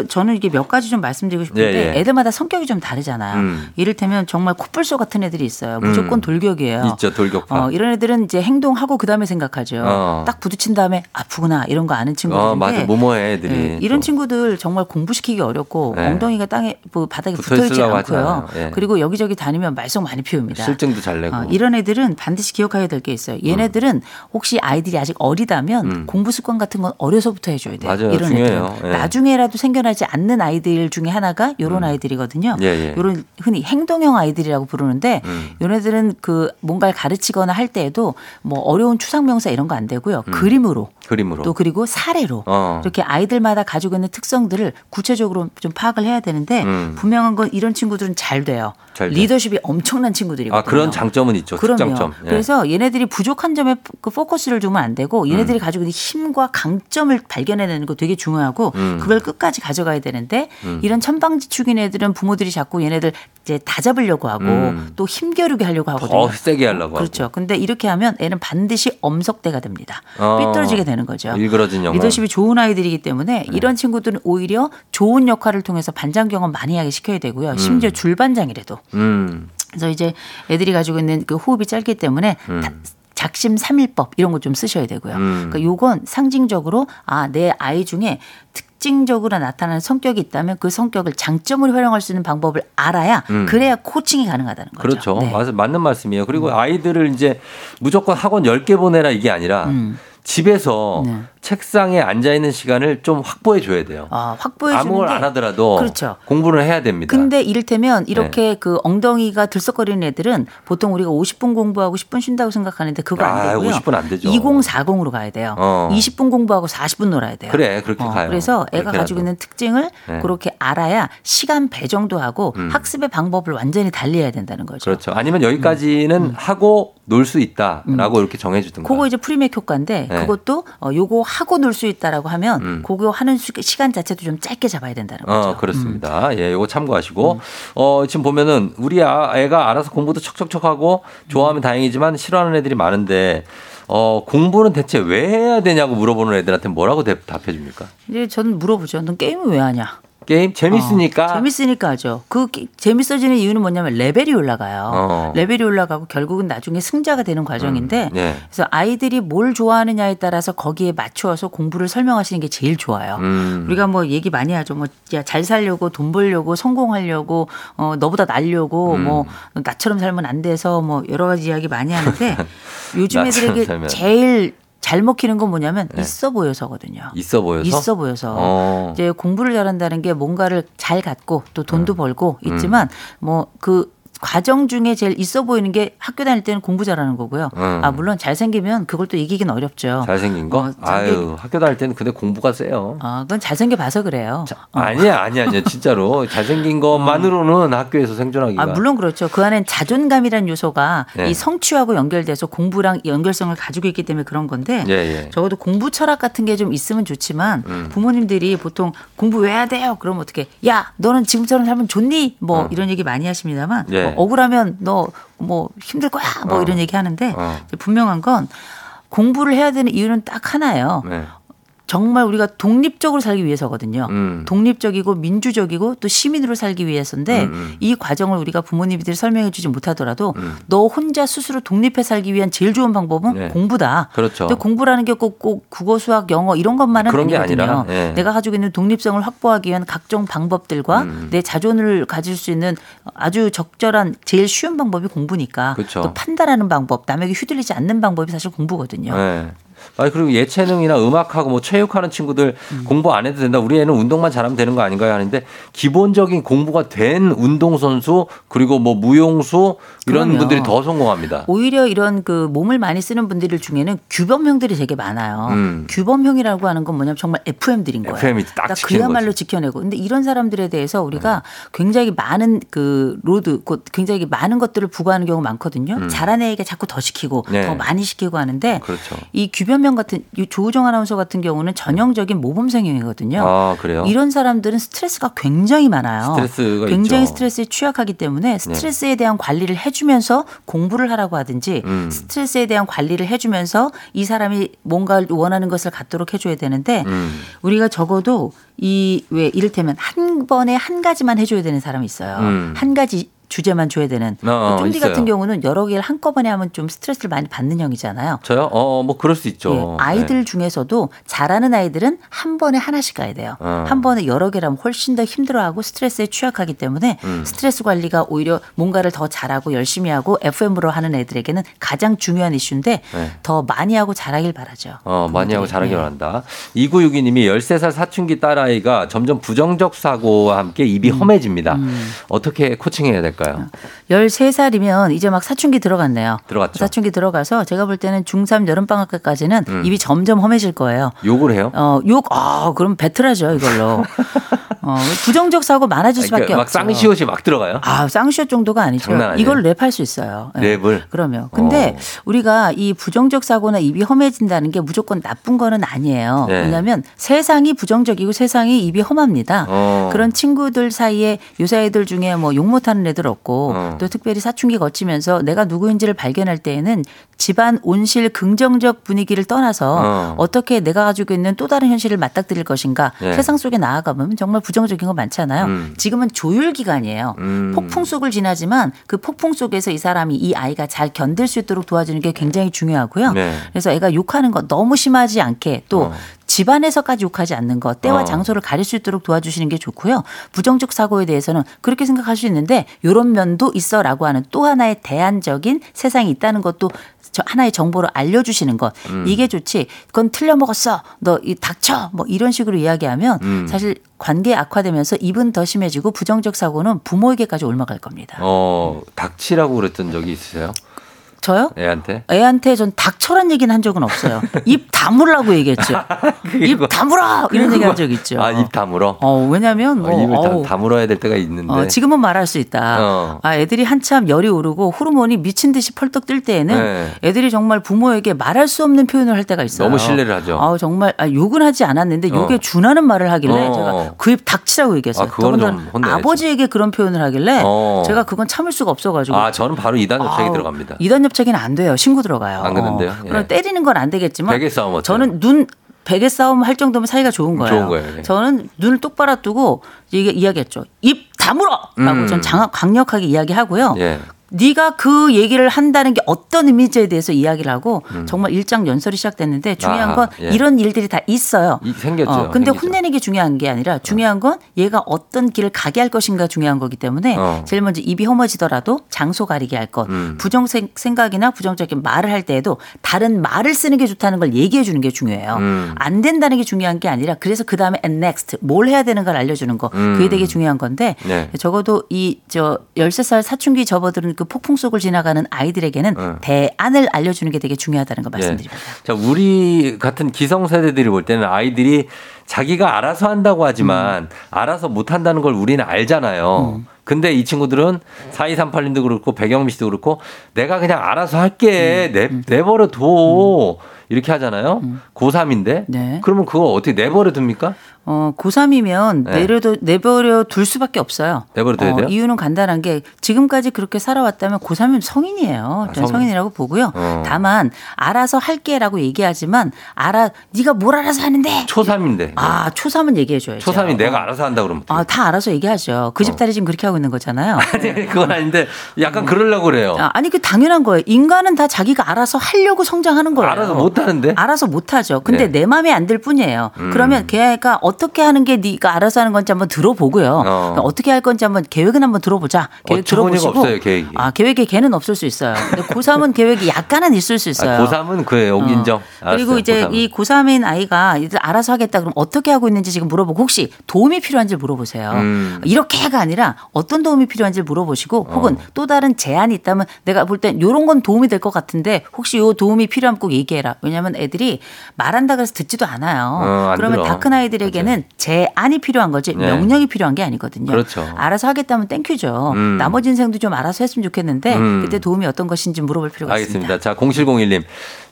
Speaker 11: 저는 이게 몇 가지 좀 말씀드리고 싶은데
Speaker 1: 예, 예.
Speaker 11: 애들마다 성격이 좀 다르잖아요.
Speaker 1: 음.
Speaker 11: 이를테면 정말 코뿔소 같은 애들이 있어요. 무조건
Speaker 1: 음.
Speaker 11: 돌격이에요.
Speaker 1: 있죠 돌격파.
Speaker 11: 어, 이런 애들은 이제 행동하고 그 다음에 생각하죠.
Speaker 1: 어.
Speaker 11: 딱 부딪힌 다음에 아프구나 이런 거 아는 친구들인데
Speaker 1: 어, 맞아 모모해 애들이.
Speaker 11: 예, 이런 친구들 정말 공부시키기 어렵고
Speaker 1: 네.
Speaker 11: 엉덩이가 땅에 뭐 바닥에
Speaker 1: 붙어
Speaker 11: 있지 않고요.
Speaker 1: 예.
Speaker 11: 그리고 여기저기 다니면 말썽 많이 피웁니다.
Speaker 1: 실증도 잘 내고.
Speaker 11: 어, 이런 애들은 반드시 기억해야 될 게 있어요. 얘네들은 혹시 아이들이 아직 어리다면 공부 습관 같은 건 어려서부터 해줘야 돼요.
Speaker 1: 음. 맞아요.
Speaker 11: 이런
Speaker 1: 중요해요.
Speaker 11: 애들은
Speaker 1: 예.
Speaker 11: 나중에라도 생겨나지 않는 아이들 중에 하나가 이런 아이들이거든요.
Speaker 1: 예, 예.
Speaker 11: 이런 흔히 행동형 아이들이라고 부르는데
Speaker 1: 음.
Speaker 11: 얘네들은 그 뭔가를 가르치거나 할 때에도 뭐 어려운 추상 명사 이런 거 안 되고요.
Speaker 1: 음.
Speaker 11: 그림으로
Speaker 1: 그림으로.
Speaker 11: 또 그리고 사례로
Speaker 1: 어.
Speaker 11: 이렇게 아이들마다 가지고 있는 특성들을 구체적으로 좀 파악을 해야 되는데
Speaker 1: 음.
Speaker 11: 분명한 건 이런 친구들은 잘 돼요.
Speaker 1: 잘 돼.
Speaker 11: 리더십이 엄청난 친구들이거든요.
Speaker 1: 아 그런 장점은 있죠.
Speaker 11: 그럼요.
Speaker 1: 특장점. 예.
Speaker 11: 그래서 얘네들이 부족한 점에 그 포커스를 두면 안 되고 얘네들이
Speaker 1: 음.
Speaker 11: 가지고 있는 힘과 강점을 발견해내는 거 되게 중요하고
Speaker 1: 음.
Speaker 11: 그걸 끝까지 가져가야 되는데
Speaker 1: 음.
Speaker 11: 이런 천방지축인 애들은 부모들이 자꾸 얘네들 이제 다 잡으려고 하고
Speaker 1: 음.
Speaker 11: 또 힘겨루게 하려고 하거든요.
Speaker 1: 더 세게 하려고
Speaker 11: 그렇죠. 근데 이렇게 하면 애는 반드시 엄석대가 됩니다.
Speaker 1: 어.
Speaker 11: 삐뚤어지게 되는 거죠.
Speaker 1: 일그러진 영혼.
Speaker 11: 리더십이 좋은 아이들이기 때문에 이런 친구들은 오히려 좋은 역할을 통해서 반장 경험 많이 하게 시켜야 되고요. 심지어 줄반장이라도.
Speaker 1: 음.
Speaker 11: 그래서 이제 애들이 가지고 있는 그 호흡이 짧기 때문에
Speaker 1: 음.
Speaker 11: 다- 작심 삼일법 이런 거 좀 쓰셔야 되고요.
Speaker 1: 음.
Speaker 11: 그러니까 요건 상징적으로 아 내 아이 중에 특 징적으로 나타나는 성격이 있다면 그 성격을 장점으로 활용할 수 있는 방법을 알아야
Speaker 1: 음.
Speaker 11: 그래야 코칭이 가능하다는 거죠.
Speaker 1: 그렇죠.
Speaker 11: 네.
Speaker 1: 맞, 맞는 말씀이에요. 그리고 아이들을 이제 무조건 학원 10개 보내라 이게 아니라
Speaker 11: 음.
Speaker 1: 집에서
Speaker 11: 네.
Speaker 1: 책상에 앉아 있는 시간을 좀 확보해 줘야 돼요.
Speaker 11: 아, 확보해 주는
Speaker 1: 아무걸 게안 하더라도
Speaker 11: 그렇죠.
Speaker 1: 공부를 해야 됩니다.
Speaker 11: 근데 이를테면 이렇게
Speaker 1: 네.
Speaker 11: 그 엉덩이가 들썩거리는 애들은 보통 우리가 50분 공부하고 10분 쉰다고 생각하는데 그거 안
Speaker 1: 아,
Speaker 11: 되고요.
Speaker 1: 50분 안 되죠.
Speaker 11: 2040으로 가야 돼요.
Speaker 1: 어.
Speaker 11: 20분 공부하고 40분 놀아야 돼요.
Speaker 1: 그래, 그렇게 가요.
Speaker 11: 그래서 애가. 가지고 있는 특징을
Speaker 1: 네.
Speaker 11: 그렇게 알아야 시간 배정도 하고
Speaker 1: 음.
Speaker 11: 학습의 방법을 완전히 달리해야 된다는 거죠.
Speaker 1: 그렇죠. 아니면 여기까지는 하고 놀 수 있다라고 이렇게 정해 주든가.
Speaker 11: 음. 그거 이제 프리맥 효과인데
Speaker 1: 네.
Speaker 11: 그것도 어, 요거 하고 놀 수 있다라고 하면
Speaker 1: 음.
Speaker 11: 그거 하는 수- 시간 자체도 좀 짧게 잡아야 된다는 거죠. 음.
Speaker 1: 어, 그렇습니다. 예, 요거 참고하시고. 어, 지금 보면은 우리 아- 애가 알아서 공부도 척척척 하고 좋아하면 다행이지만 싫어하는 애들이 많은데 어, 공부는 대체 왜 해야 되냐고 물어보는 애들한테 뭐라고 대- 답해 줍니까?
Speaker 11: 이제 저는 물어보죠. 넌 게임을 왜 하냐?
Speaker 1: 게임 재밌으니까.
Speaker 11: 어, 재밌으니까 하죠. 그 게- 재밌어지는 이유는 뭐냐면 레벨이 올라가요.
Speaker 1: 어.
Speaker 11: 레벨이 올라가고 결국은 나중에 승자가 되는 과정인데
Speaker 1: 음, 예.
Speaker 11: 그래서 아이들이 뭘 좋아하느냐에 따라서 거기에 맞추어서 공부를 설명하시는 게 제일 좋아요.
Speaker 1: 음.
Speaker 11: 우리가 뭐 얘기 많이 하죠. 뭐 잘 살려고 돈 벌려고 성공하려고 어 너보다 날려고
Speaker 1: 음.
Speaker 11: 뭐 나처럼 살면 안 돼서 뭐 여러 가지 이야기 많이 하는데 요즘 애들에게. 제일 잘 먹히는 건 뭐냐면
Speaker 1: 네.
Speaker 11: 있어 보여서거든요.
Speaker 1: 있어 보여서.
Speaker 11: 있어 보여서
Speaker 1: 어.
Speaker 11: 이제 공부를 잘한다는 게 뭔가를 잘 갖고 또
Speaker 1: 음.
Speaker 11: 돈도 벌고 있지만 뭐그 과정 중에 제일 있어 보이는 게 학교 다닐 때는 공부 잘하는 거고요.
Speaker 1: 음.
Speaker 11: 아 물론 잘생기면 그걸 또 이기긴 어렵죠.
Speaker 1: 잘생긴 거?
Speaker 11: 어,
Speaker 1: 아유, 학교 다닐 때는 근데 공부가 세요.
Speaker 11: 아, 그건 잘생겨 봐서 그래요. 어.
Speaker 1: 아니야, 아니야, 아니야. 진짜로. 잘생긴 것만으로는 학교에서 생존하기가.
Speaker 11: 아, 물론 그렇죠. 그 안엔 자존감이라는 요소가
Speaker 1: 네.
Speaker 11: 이 성취하고 연결돼서 공부랑 연결성을 가지고 있기 때문에 그런 건데
Speaker 1: 예, 예.
Speaker 11: 적어도 공부 철학 같은 게 좀 있으면 좋지만
Speaker 1: 음.
Speaker 11: 부모님들이 보통 공부 왜 해야 돼요? 그러면 어떻게 야 너는 지금처럼 살면 좋니? 뭐
Speaker 1: 어.
Speaker 11: 이런 얘기 많이 하십니다만
Speaker 1: 예.
Speaker 11: 뭐 억울하면 너 뭐 힘들 거야 뭐
Speaker 1: 어.
Speaker 11: 이런 얘기 하는데
Speaker 1: 어.
Speaker 11: 분명한 건 공부를 해야 되는 이유는 딱 하나예요.
Speaker 1: 네.
Speaker 11: 정말 우리가 독립적으로 살기 위해서거든요.
Speaker 1: 음.
Speaker 11: 독립적이고 민주적이고 또 시민으로 살기 위해서인데
Speaker 1: 음, 음.
Speaker 11: 이 과정을 우리가 부모님들이 설명해 주지 못하더라도
Speaker 1: 음.
Speaker 11: 너 혼자 스스로 독립해 살기 위한 제일 좋은 방법은
Speaker 1: 네.
Speaker 11: 공부다.
Speaker 1: 그렇죠.
Speaker 11: 근데 공부라는 게 꼭 꼭 국어, 수학, 영어 이런 것만은
Speaker 1: 그런 게
Speaker 11: 아니거든요.
Speaker 1: 아니라, 예.
Speaker 11: 내가 가지고 있는 독립성을 확보하기 위한 각종 방법들과
Speaker 1: 음.
Speaker 11: 내 자존을 가질 수 있는 아주 적절한 제일 쉬운 방법이 공부니까
Speaker 1: 그렇죠.
Speaker 11: 또 판단하는 방법, 남에게 휘둘리지 않는 방법이 사실 공부거든요.
Speaker 1: 네. 아니 그리고 예체능이나 음악하고 뭐 체육하는 친구들
Speaker 11: 음.
Speaker 1: 공부 안 해도 된다. 우리 애는 운동만 잘하면 되는 거 아닌가요? 하는데 기본적인 공부가 된 운동 선수 그리고 뭐 무용수 이런
Speaker 11: 그럼요.
Speaker 1: 분들이 더 성공합니다.
Speaker 11: 오히려 이런 그 몸을 많이 쓰는 분들 중에는 규범형들이 되게 많아요.
Speaker 1: 음.
Speaker 11: 규범형이라고 하는 건 뭐냐면 정말 FM들인 거예요.
Speaker 1: FM이 딱
Speaker 11: 그러니까 그야말로
Speaker 1: 거지. 네.
Speaker 11: 지켜내고. 근데 이런 사람들에 대해서 우리가 굉장히 많은 그 load, 곧 굉장히 많은 것들을 부과하는 경우가 많거든요.
Speaker 1: 음.
Speaker 11: 잘하는 애에게 자꾸 더 시키고
Speaker 1: 네.
Speaker 11: 더 많이 시키고 하는데
Speaker 1: 그렇죠.
Speaker 11: 이 규범형 명 같은 이 조우종 아나운서 같은 경우는 전형적인 모범생이거든요.
Speaker 1: 아, 그래요?
Speaker 11: 이런 사람들은 스트레스가 굉장히 많아요.
Speaker 1: 스트레스가
Speaker 11: 굉장히
Speaker 1: 있죠. 네.
Speaker 11: 스트레스에 취약하기 때문에 스트레스에 대한 관리를 해주면서 공부를 하라고 하든지
Speaker 1: 음.
Speaker 11: 스트레스에 대한 관리를 해주면서 이 사람이 뭔가 원하는 것을 갖도록 해줘야 되는데
Speaker 1: 음.
Speaker 11: 우리가 적어도 이 왜 이를테면 한 번에 한 가지만 해줘야 되는 사람이 있어요.
Speaker 1: 음.
Speaker 11: 한 가지 주제만 줘야 되는.
Speaker 1: 어,
Speaker 11: 쫑디
Speaker 1: 있어요.
Speaker 11: 같은 경우는 여러 개를 한꺼번에 하면 좀 스트레스를 많이 받는 형이잖아요.
Speaker 1: 저요? 어, 뭐 그럴 수 있죠.
Speaker 11: 예, 아이들 중에서도 잘하는 아이들은 한 번에 하나씩 가야 돼요.
Speaker 1: 어.
Speaker 11: 한 번에 여러 개라면 훨씬 더 힘들어하고 스트레스에 취약하기 때문에
Speaker 1: 음.
Speaker 11: 스트레스 관리가 오히려 뭔가를 더 잘하고 열심히 하고 FM으로 하는 애들에게는 가장 중요한 이슈인데
Speaker 1: 네.
Speaker 11: 더 많이 하고 잘하길 바라죠.
Speaker 1: 어, 많이 하고 잘하길
Speaker 11: 네.
Speaker 1: 바란다. 2962님이 13살 사춘기 딸아이가 점점 부정적 사고와 함께 입이
Speaker 11: 음.
Speaker 1: 험해집니다. 어떻게 코칭해야 될까요?
Speaker 11: 13살이면 이제 막 사춘기 들어갔네요.
Speaker 1: 들어갔죠.
Speaker 11: 사춘기 들어가서 제가 볼 때는 중3 여름방학 때까지는
Speaker 1: 음.
Speaker 11: 입이 점점 험해질 거예요.
Speaker 1: 욕을 해요?
Speaker 11: 어, 욕, 아, 그럼 배틀하죠, 이걸로. 어, 부정적 사고 많아질 수밖에
Speaker 1: 그러니까 막
Speaker 11: 없죠.
Speaker 1: 쌍시옷이 막 들어가요?
Speaker 11: 아, 쌍시옷 정도가 아니죠. 이걸 랩할 수 있어요. 네.
Speaker 1: 랩을?
Speaker 11: 그러면. 근데
Speaker 1: 어.
Speaker 11: 우리가 이 부정적 사고나 입이 험해진다는 게 무조건 나쁜 거는 아니에요.
Speaker 1: 네.
Speaker 11: 왜냐하면 세상이 부정적이고 세상이 입이 험합니다.
Speaker 1: 어.
Speaker 11: 그런 친구들 사이에 요새 애들 중에 뭐 욕 못하는 애들 없고
Speaker 1: 어.
Speaker 11: 또 특별히 사춘기 거치면서 내가 누구인지를 발견할 때에는 집안 온실 긍정적 분위기를 떠나서
Speaker 1: 어.
Speaker 11: 어. 떻게 내가 가지고 있는 또 다른 현실을 맞닥뜨릴 것인가
Speaker 1: 네.
Speaker 11: 세상 속에 나아가면 정말 부정적인 거 많잖아요.
Speaker 1: 음.
Speaker 11: 지금은 조율 기간이에요.
Speaker 1: 음.
Speaker 11: 폭풍 속을 지나지만 그 폭풍 속에서 이 사람이 이 아이가 잘 견딜 수 있도록 도와주는 게 굉장히 중요하고요.
Speaker 1: 네.
Speaker 11: 그래서 애가 욕하는 거 너무 심하지 않게 또
Speaker 1: 어.
Speaker 11: 집안에서까지 욕하지 않는 것, 때와
Speaker 1: 어.
Speaker 11: 장소를 가릴 수 있도록 도와주시는 게 좋고요. 부정적 사고에 대해서는 그렇게 생각할 수 있는데 이런 면도 있어라고 하는 또 하나의 대안적인 세상이 있다는 것도 저 하나의 정보를 알려주시는 것
Speaker 1: 음.
Speaker 11: 이게 좋지. 그건 틀려 먹었어. 너 이 닥쳐. 뭐 이런 식으로 이야기하면
Speaker 1: 음.
Speaker 11: 사실 관계 악화되면서 입은 더 심해지고 부정적 사고는 부모에게까지 올라갈 겁니다.
Speaker 1: 어, 닥치라고 그랬던 적이 있으세요?
Speaker 11: 저요?
Speaker 1: 애한테?
Speaker 11: 애한테 전 닥쳐란 얘기는 한 적은 없어요. 입 다물라고 얘기했죠. 입 다물어 이런 얘기 한 적 있죠.
Speaker 1: 아, 입 다물어?
Speaker 11: 어, 왜냐면 뭐
Speaker 1: 어, 입을
Speaker 11: 어우,
Speaker 1: 다, 다물어야 될 때가 있는데.
Speaker 11: 어, 지금은 말할 수 있다.
Speaker 1: 어.
Speaker 11: 아, 애들이 한참 열이 오르고 호르몬이 미친 듯이 펄떡 뜰 때에는
Speaker 1: 네.
Speaker 11: 애들이 정말 부모에게 말할 수 없는 표현을 할 때가 있어요.
Speaker 1: 너무 신뢰를 하죠.
Speaker 11: 아, 정말 아, 욕은 하지 않았는데 욕에
Speaker 1: 어.
Speaker 11: 준하는 말을 하길래
Speaker 1: 어.
Speaker 11: 제가 그 입 닥치라고 얘기했어요.
Speaker 1: 아, 그거는.
Speaker 11: 아버지에게 그런 표현을 하길래
Speaker 1: 어.
Speaker 11: 제가 그건 참을 수가 없어가지고
Speaker 1: 아, 저는 바로 이단 협착이 들어갑니다.
Speaker 11: 이단 협착이는 안 돼요. 신고 들어가요.
Speaker 1: 안 그런데요?
Speaker 11: 어.
Speaker 1: 예.
Speaker 11: 그럼 때리는 건 안 되겠지만
Speaker 1: 베개 싸움 어때요?
Speaker 11: 저는 눈 베개 싸움 할 정도면 사이가 좋은 거예요.
Speaker 1: 좋은 거예요, 예.
Speaker 11: 저는 눈을 똑바로 뜨고 이게 이야기했죠. 입 다물어라고
Speaker 1: 음.
Speaker 11: 전 장악 강력하게 이야기하고요.
Speaker 1: 예.
Speaker 11: 네가 그 얘기를 한다는 게 어떤 의미인지에 대해서 이야기를 하고
Speaker 1: 음.
Speaker 11: 정말 일장 연설이 시작됐는데 중요한
Speaker 1: 아,
Speaker 11: 건
Speaker 1: 예.
Speaker 11: 이런 일들이 다 있어요.
Speaker 1: 이- 생겼죠.
Speaker 11: 어, 근데
Speaker 1: 생기죠.
Speaker 11: 혼내는 게 중요한 게 아니라 중요한 건 얘가 어떤 길을 가게 할 것인가 중요한 거기 때문에
Speaker 1: 어.
Speaker 11: 제일 먼저 입이 험해지더라도 장소 가리게 할 것,
Speaker 1: 음.
Speaker 11: 부정 생- 생각이나 부정적인 말을 할 때에도 다른 말을 쓰는 게 좋다는 걸 얘기해 주는 게 중요해요.
Speaker 1: 음.
Speaker 11: 안 된다는 게 중요한 게 아니라 그래서 그 다음에 and next 뭘 해야 되는 걸 알려주는 거
Speaker 1: 음.
Speaker 11: 그게 되게 중요한 건데
Speaker 1: 네.
Speaker 11: 적어도 이저 13살 사춘기 접어드는 그 폭풍 속을 지나가는 아이들에게는
Speaker 1: 어.
Speaker 11: 대안을 알려주는 게 되게 중요하다는 거 말씀드립니다.
Speaker 1: 예. 자, 우리 같은 기성 세대들이 볼 때는 아이들이 자기가 알아서 한다고 하지만
Speaker 11: 음.
Speaker 1: 알아서 못 한다는 걸 우리는 알잖아요. 근데 이 친구들은 4238님도 그렇고 백영미 씨도 그렇고 내가 그냥 알아서 할게.
Speaker 11: 음.
Speaker 1: 내, 내버려 둬. 이렇게 하잖아요. 고3인데.
Speaker 11: 네.
Speaker 1: 그러면 그거 어떻게 내버려 둡니까?
Speaker 11: 어, 고3이면
Speaker 1: 네.
Speaker 11: 내려도, 내버려 둘 수밖에 없어요.
Speaker 1: 내버려 둬야
Speaker 11: 어,
Speaker 1: 돼요?
Speaker 11: 이유는 간단한 게 지금까지 그렇게 살아왔다면 고3이면 성인이에요. 저는
Speaker 1: 성인.
Speaker 11: 성인 이라고 보고요.
Speaker 1: 어.
Speaker 11: 다만 알아서 할게라고 얘기하지만 알아 네가 뭘 알아서 하는데
Speaker 1: 초3인데.
Speaker 11: 아, 초3은 얘기해 줘야죠.
Speaker 1: 초3이 내가 알아서 한다 그러면?
Speaker 11: 아, 다 알아서 얘기하죠. 그 집 딸이 지금 그렇게 하고 있는 거잖아요.
Speaker 1: 아니, 그건 아닌데 약간 그러려고 그래요.
Speaker 11: 아, 아니 그 당연한 거예요. 인간은 다 자기가 알아서 하려고 성장하는 거예요.
Speaker 1: 알아서 못 하는데?
Speaker 11: 알아서 못 하죠. 근데
Speaker 1: 네.
Speaker 11: 내 마음에 안 들 뿐이에요.
Speaker 1: 음.
Speaker 11: 그러면 걔가 어떻게 하는 게 네가 알아서 하는 건지 한번 들어보고요.
Speaker 1: 어.
Speaker 11: 어. 떻게 할 건지 한번 계획은 한번 들어보자. 계획 들어보시고.
Speaker 1: 없어요, 계획이.
Speaker 11: 아 계획에 걔는 없을 수 있어요. 근데 고3은 계획이 약간은 있을 수 있어요.
Speaker 1: 아, 고3은 그래요.
Speaker 11: 어.
Speaker 1: 인정.
Speaker 11: 그리고
Speaker 1: 알았어요,
Speaker 11: 이제
Speaker 1: 고3은.
Speaker 11: 이 고3인 아이가 알아서 하겠다 그럼 어떻게 하고 있는지 지금 물어보고 혹시 도움이 필요한지 물어보세요.
Speaker 1: 음.
Speaker 11: 이렇게가 아니라 어떤 도움이 필요한지 물어보시고
Speaker 1: 어.
Speaker 11: 혹은 또 다른 제안이 있다면 내가 볼 땐 이런 건 도움이 될 것 같은데 혹시 요 도움이 필요하면 꼭 얘기해라. 왜냐하면 애들이 말한다 그래서 듣지도 않아요.
Speaker 1: 어, 안
Speaker 11: 그러면. 다 큰 아이들에게는 제안이 필요한 거지
Speaker 1: 네.
Speaker 11: 명령이 필요한 게 아니거든요.
Speaker 1: 그렇죠.
Speaker 11: 알아서 하겠다면 thank you죠.
Speaker 1: 음.
Speaker 11: 나머지 인생도 좀 알아서 했으면 좋겠는데
Speaker 1: 음.
Speaker 11: 그때 도움이 어떤 것인지 물어볼 필요가 있습니다.
Speaker 1: 알겠습니다. 자, 0701님.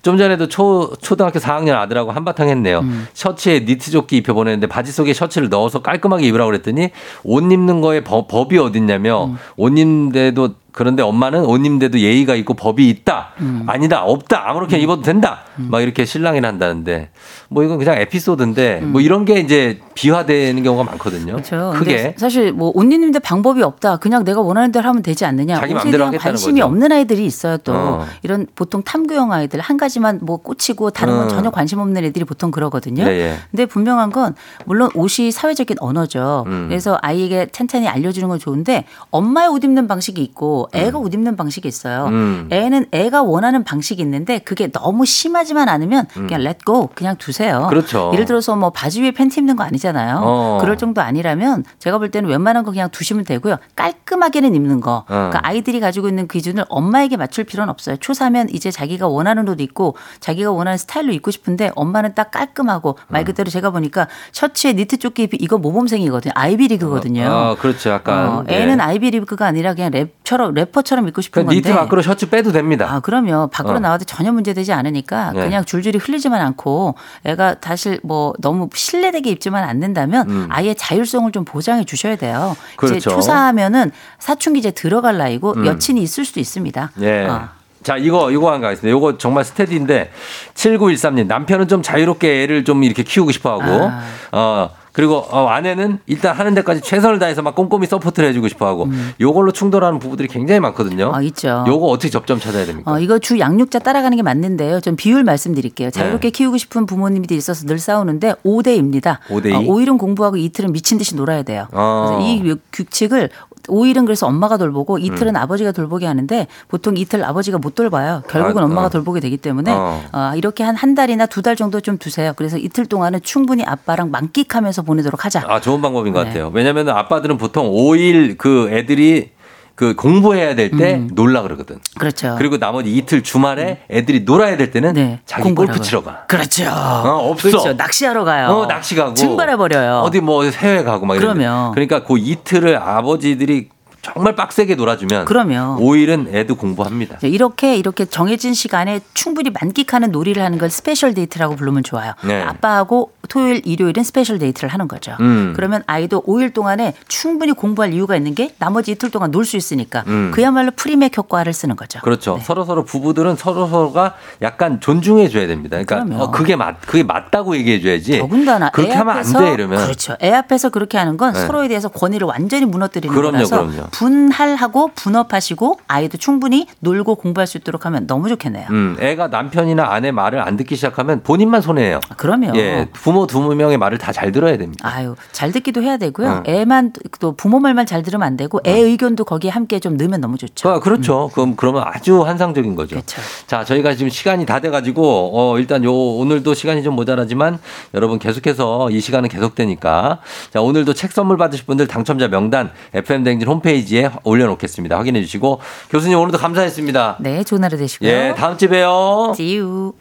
Speaker 1: 좀 전에도 초, 초등학교 4학년 아들하고 한바탕 했네요.
Speaker 11: 음.
Speaker 1: 셔츠에 니트 조끼 입혀 보냈는데 바지 속에 셔츠를 넣어서 깔끔하게 입으라고 그랬더니 옷 입는 거에 법, 법이 어딨냐며
Speaker 11: 음.
Speaker 1: 옷 입는데도 그런데 엄마는 옷 입는데도 예의가 있고 법이 있다.
Speaker 11: 음.
Speaker 1: 아니다. 없다. 아무렇게 입어도 된다. 막 이렇게 신랑이 한다는데 뭐 이건 그냥 에피소드인데 뭐 이런 게 이제 비화되는 경우가 많거든요.
Speaker 11: 음. 그렇죠.
Speaker 1: 크게.
Speaker 11: 사실 뭐옷 입는데 방법이 없다. 그냥 내가 원하는 대로 하면 되지 않느냐.
Speaker 1: 자기
Speaker 11: 대한
Speaker 1: 하겠다는
Speaker 11: 관심이
Speaker 1: 거죠.
Speaker 11: 없는 아이들이 있어요. 또
Speaker 1: 어.
Speaker 11: 이런 보통 탐구형 아이들 한 가지만 뭐 꽂히고 다른 건
Speaker 1: 음.
Speaker 11: 전혀 관심 없는 애들이 보통 그러거든요.
Speaker 1: 네, 예.
Speaker 11: 근데 분명한 건 물론 옷이 사회적인 언어죠.
Speaker 1: 음.
Speaker 11: 그래서 아이에게 천천히 알려주는 건 좋은데 엄마의 옷 입는 방식이 있고 애가 옷 입는 방식이 있어요.
Speaker 1: 음.
Speaker 11: 애는 애가 원하는 방식이 있는데 그게 너무 심하지만 않으면 그냥 let go 그냥 두세요.
Speaker 1: 음. 그렇죠.
Speaker 11: 예를 들어서 뭐 바지 위에 팬티 입는 거 아니잖아요.
Speaker 1: 어.
Speaker 11: 그럴 정도 아니라면 제가 볼 때는 웬만한 거 그냥 두시면 되고요. 깔끔하게는 입는 거. 그러니까 아이들이 가지고 있는 기준을 엄마에게 맞출 필요는 없어요. 초사면 이제 자기가 원하는 옷 입고 자기가 원하는 스타일로 입고 싶은데 엄마는 딱 깔끔하고 말 그대로 제가 보니까 셔츠에 니트 조끼 입이 이거 모범생이거든요. 아이비리그거든요.
Speaker 1: 아, 그렇죠. 약간.
Speaker 11: 어,
Speaker 1: 예.
Speaker 11: 애는 아이비리그가 아니라 그냥 랩처럼 래퍼처럼 입고 싶은
Speaker 1: 그
Speaker 11: 건데.
Speaker 1: 니트 밖으로 셔츠 빼도 됩니다.
Speaker 11: 아, 그러면 밖으로
Speaker 1: 어.
Speaker 11: 나와도 전혀 문제되지 않으니까
Speaker 1: 네.
Speaker 11: 그냥 줄줄이 흘리지만 않고 애가 사실 뭐 너무 실내되게 입지만 않는 다면
Speaker 1: 음.
Speaker 11: 아예 자율성을 좀 보장해 주셔야 돼요. 이제
Speaker 1: 그렇죠.
Speaker 11: 초사하면은 사춘기 이제 들어갈 나이고
Speaker 1: 음.
Speaker 11: 여친이 있을 수도 있습니다.
Speaker 1: 예.
Speaker 11: 어.
Speaker 1: 자, 이거, 이거 한거 있습니다. 이거 정말 스테디인데, 7913님, 남편은 좀 자유롭게 애를 좀 이렇게 키우고 싶어 하고,
Speaker 11: 아.
Speaker 1: 어, 그리고 어, 아내는 일단 하는 데까지 최선을 다해서 막 꼼꼼히 서포트를 해주고 싶어 하고, 요걸로 충돌하는 부부들이 굉장히 많거든요.
Speaker 11: 음. 아, 있죠.
Speaker 1: 요거 어떻게 접점 찾아야 됩니까?
Speaker 11: 어, 이거 주 양육자 따라가는 게 맞는데요. 좀 비율 말씀드릴게요.
Speaker 1: 네.
Speaker 11: 자유롭게 키우고 싶은 부모님들이 있어서 늘 싸우는데 5대입니다.
Speaker 1: 5대 2?
Speaker 11: 5일은 공부하고 이틀은 미친 듯이 놀아야 돼요.
Speaker 1: 어.
Speaker 11: 그래서 이 규칙을 5일은 그래서 엄마가 돌보고 이틀은 아버지가 돌보게 하는데 보통 이틀 아버지가 못 돌봐요. 결국은
Speaker 1: 아,
Speaker 11: 엄마가
Speaker 1: 어.
Speaker 11: 돌보게 되기 때문에
Speaker 1: 어.
Speaker 11: 어, 이렇게 한 한 달이나 두 달 정도 좀 두세요. 그래서 이틀 동안은 충분히 아빠랑 만끽하면서 보내도록 하자.
Speaker 1: 아, 좋은 방법인 것
Speaker 11: 네.
Speaker 1: 같아요. 왜냐면 아빠들은 보통 5일 그 애들이 그 공부해야 될때 놀라 그러거든.
Speaker 11: 그렇죠.
Speaker 1: 그리고 나머지 이틀 주말에 애들이 놀아야 될 때는 자기
Speaker 11: 네. 공부를
Speaker 1: 골프. 치러 가.
Speaker 11: 그렇죠.
Speaker 1: 어, 없어.
Speaker 11: 그렇죠. 낚시하러 가요.
Speaker 1: 어, 낚시 가고.
Speaker 11: 증발해 버려요.
Speaker 1: 어디 뭐 해외 가고 막 이러면.
Speaker 11: 그러면.
Speaker 1: 그러니까 그 이틀을 아버지들이 정말 빡세게 놀아주면.
Speaker 11: 그러면.
Speaker 1: 5일은 애도 공부합니다.
Speaker 11: 이렇게 이렇게 정해진 시간에 충분히 만끽하는 놀이를 하는 걸 special 데이트라고 부르면 좋아요.
Speaker 1: 네.
Speaker 11: 아빠하고 토요일, 일요일은 special 데이트를 하는 거죠.
Speaker 1: 음.
Speaker 11: 그러면 아이도 5일 동안에 충분히 공부할 이유가 있는 게 나머지 이틀 동안 놀 수 있으니까
Speaker 1: 음.
Speaker 11: 그야말로 프리맥 효과를 쓰는 거죠.
Speaker 1: 그렇죠. 서로 서로 부부들은 서로 서로가 약간 존중해 줘야 됩니다. 그러니까. 어, 그게 맞 그게 맞다고 얘기해 줘야지.
Speaker 11: 더군다나
Speaker 1: 그렇게
Speaker 11: 애
Speaker 1: 하면 안 돼 이러면.
Speaker 11: 그렇죠. 애 앞에서 그렇게 하는 건
Speaker 1: 네.
Speaker 11: 서로에 대해서 권위를 완전히 무너뜨리는
Speaker 1: 그럼요,
Speaker 11: 거라서
Speaker 1: 그럼요.
Speaker 11: 분할하고 분업하시고 아이도 충분히 놀고 공부할 수 있도록 하면 너무 좋겠네요.
Speaker 1: 음, 애가 남편이나 아내 말을 안 듣기 시작하면 본인만 손해예요.
Speaker 11: 그럼요.
Speaker 1: 예, 부모 두 명의 말을 다 잘 들어야 됩니다.
Speaker 11: 아유, 잘 듣기도 해야 되고요.
Speaker 1: 어.
Speaker 11: 애만 또 부모 말만 잘 들으면 안 되고 애 의견도 거기에 함께 좀 넣으면 너무 좋죠.
Speaker 1: 아, 그렇죠. 그럼 그러면 아주 환상적인 거죠.
Speaker 11: 그렇죠.
Speaker 1: 자, 저희가 지금 시간이 다 돼 가지고 어, 일단 요 오늘도 시간이 좀 모자라지만 여러분 계속해서 이 시간은 계속되니까 자 오늘도 책 선물 받으실 분들 당첨자 명단 FM 댕진 홈페이지 에 올려놓겠습니다. 확인해 주시고 교수님 오늘도 감사했습니다.
Speaker 11: 네, 좋은 하루 되시고요.
Speaker 1: 예, 다음 주에 봬요.
Speaker 11: 지유.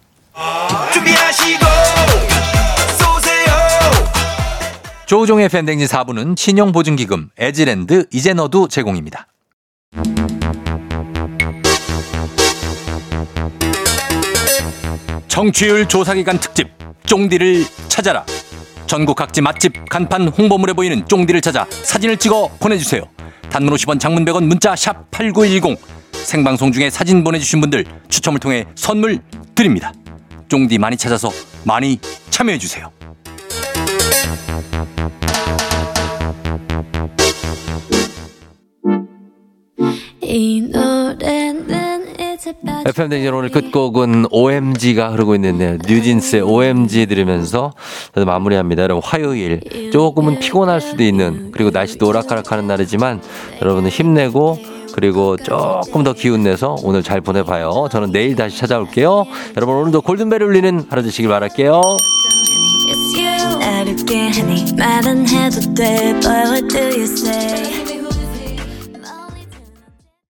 Speaker 10: 준비하시고 쏘세요
Speaker 8: 조우종의 팬댕진 4부는 신용보증기금 에즈랜드 이젠어두 제공입니다. 청취율 조사기간 특집 쫑디를 찾아라. 전국 각지 맛집 간판 홍보물에 보이는 쫑디를 찾아 사진을 찍어 보내주세요. 단문 50원 장문 100원 문자 샵 8910 생방송 중에 사진 보내주신 분들 추첨을 통해 선물 드립니다. 쫑디 많이 찾아서 많이 참여해주세요.
Speaker 12: 이 노래는
Speaker 1: FM 댕진 오늘 끝곡은 OMG가 흐르고 있는데요. 뉴진스의 OMG 들으면서 마무리합니다. 여러분 화요일 조금은 피곤할 수도 있는 그리고 날씨도 오락가락하는 날이지만 여러분은 힘내고 그리고 조금 더 기운 내서 오늘 잘 보내봐요. 저는 내일 다시 찾아올게요. 여러분 오늘도 골든벨 울리는 하루 되시길 바랄게요.
Speaker 12: It's you 나를 깨 하니 말은 해도 돼 But what do you say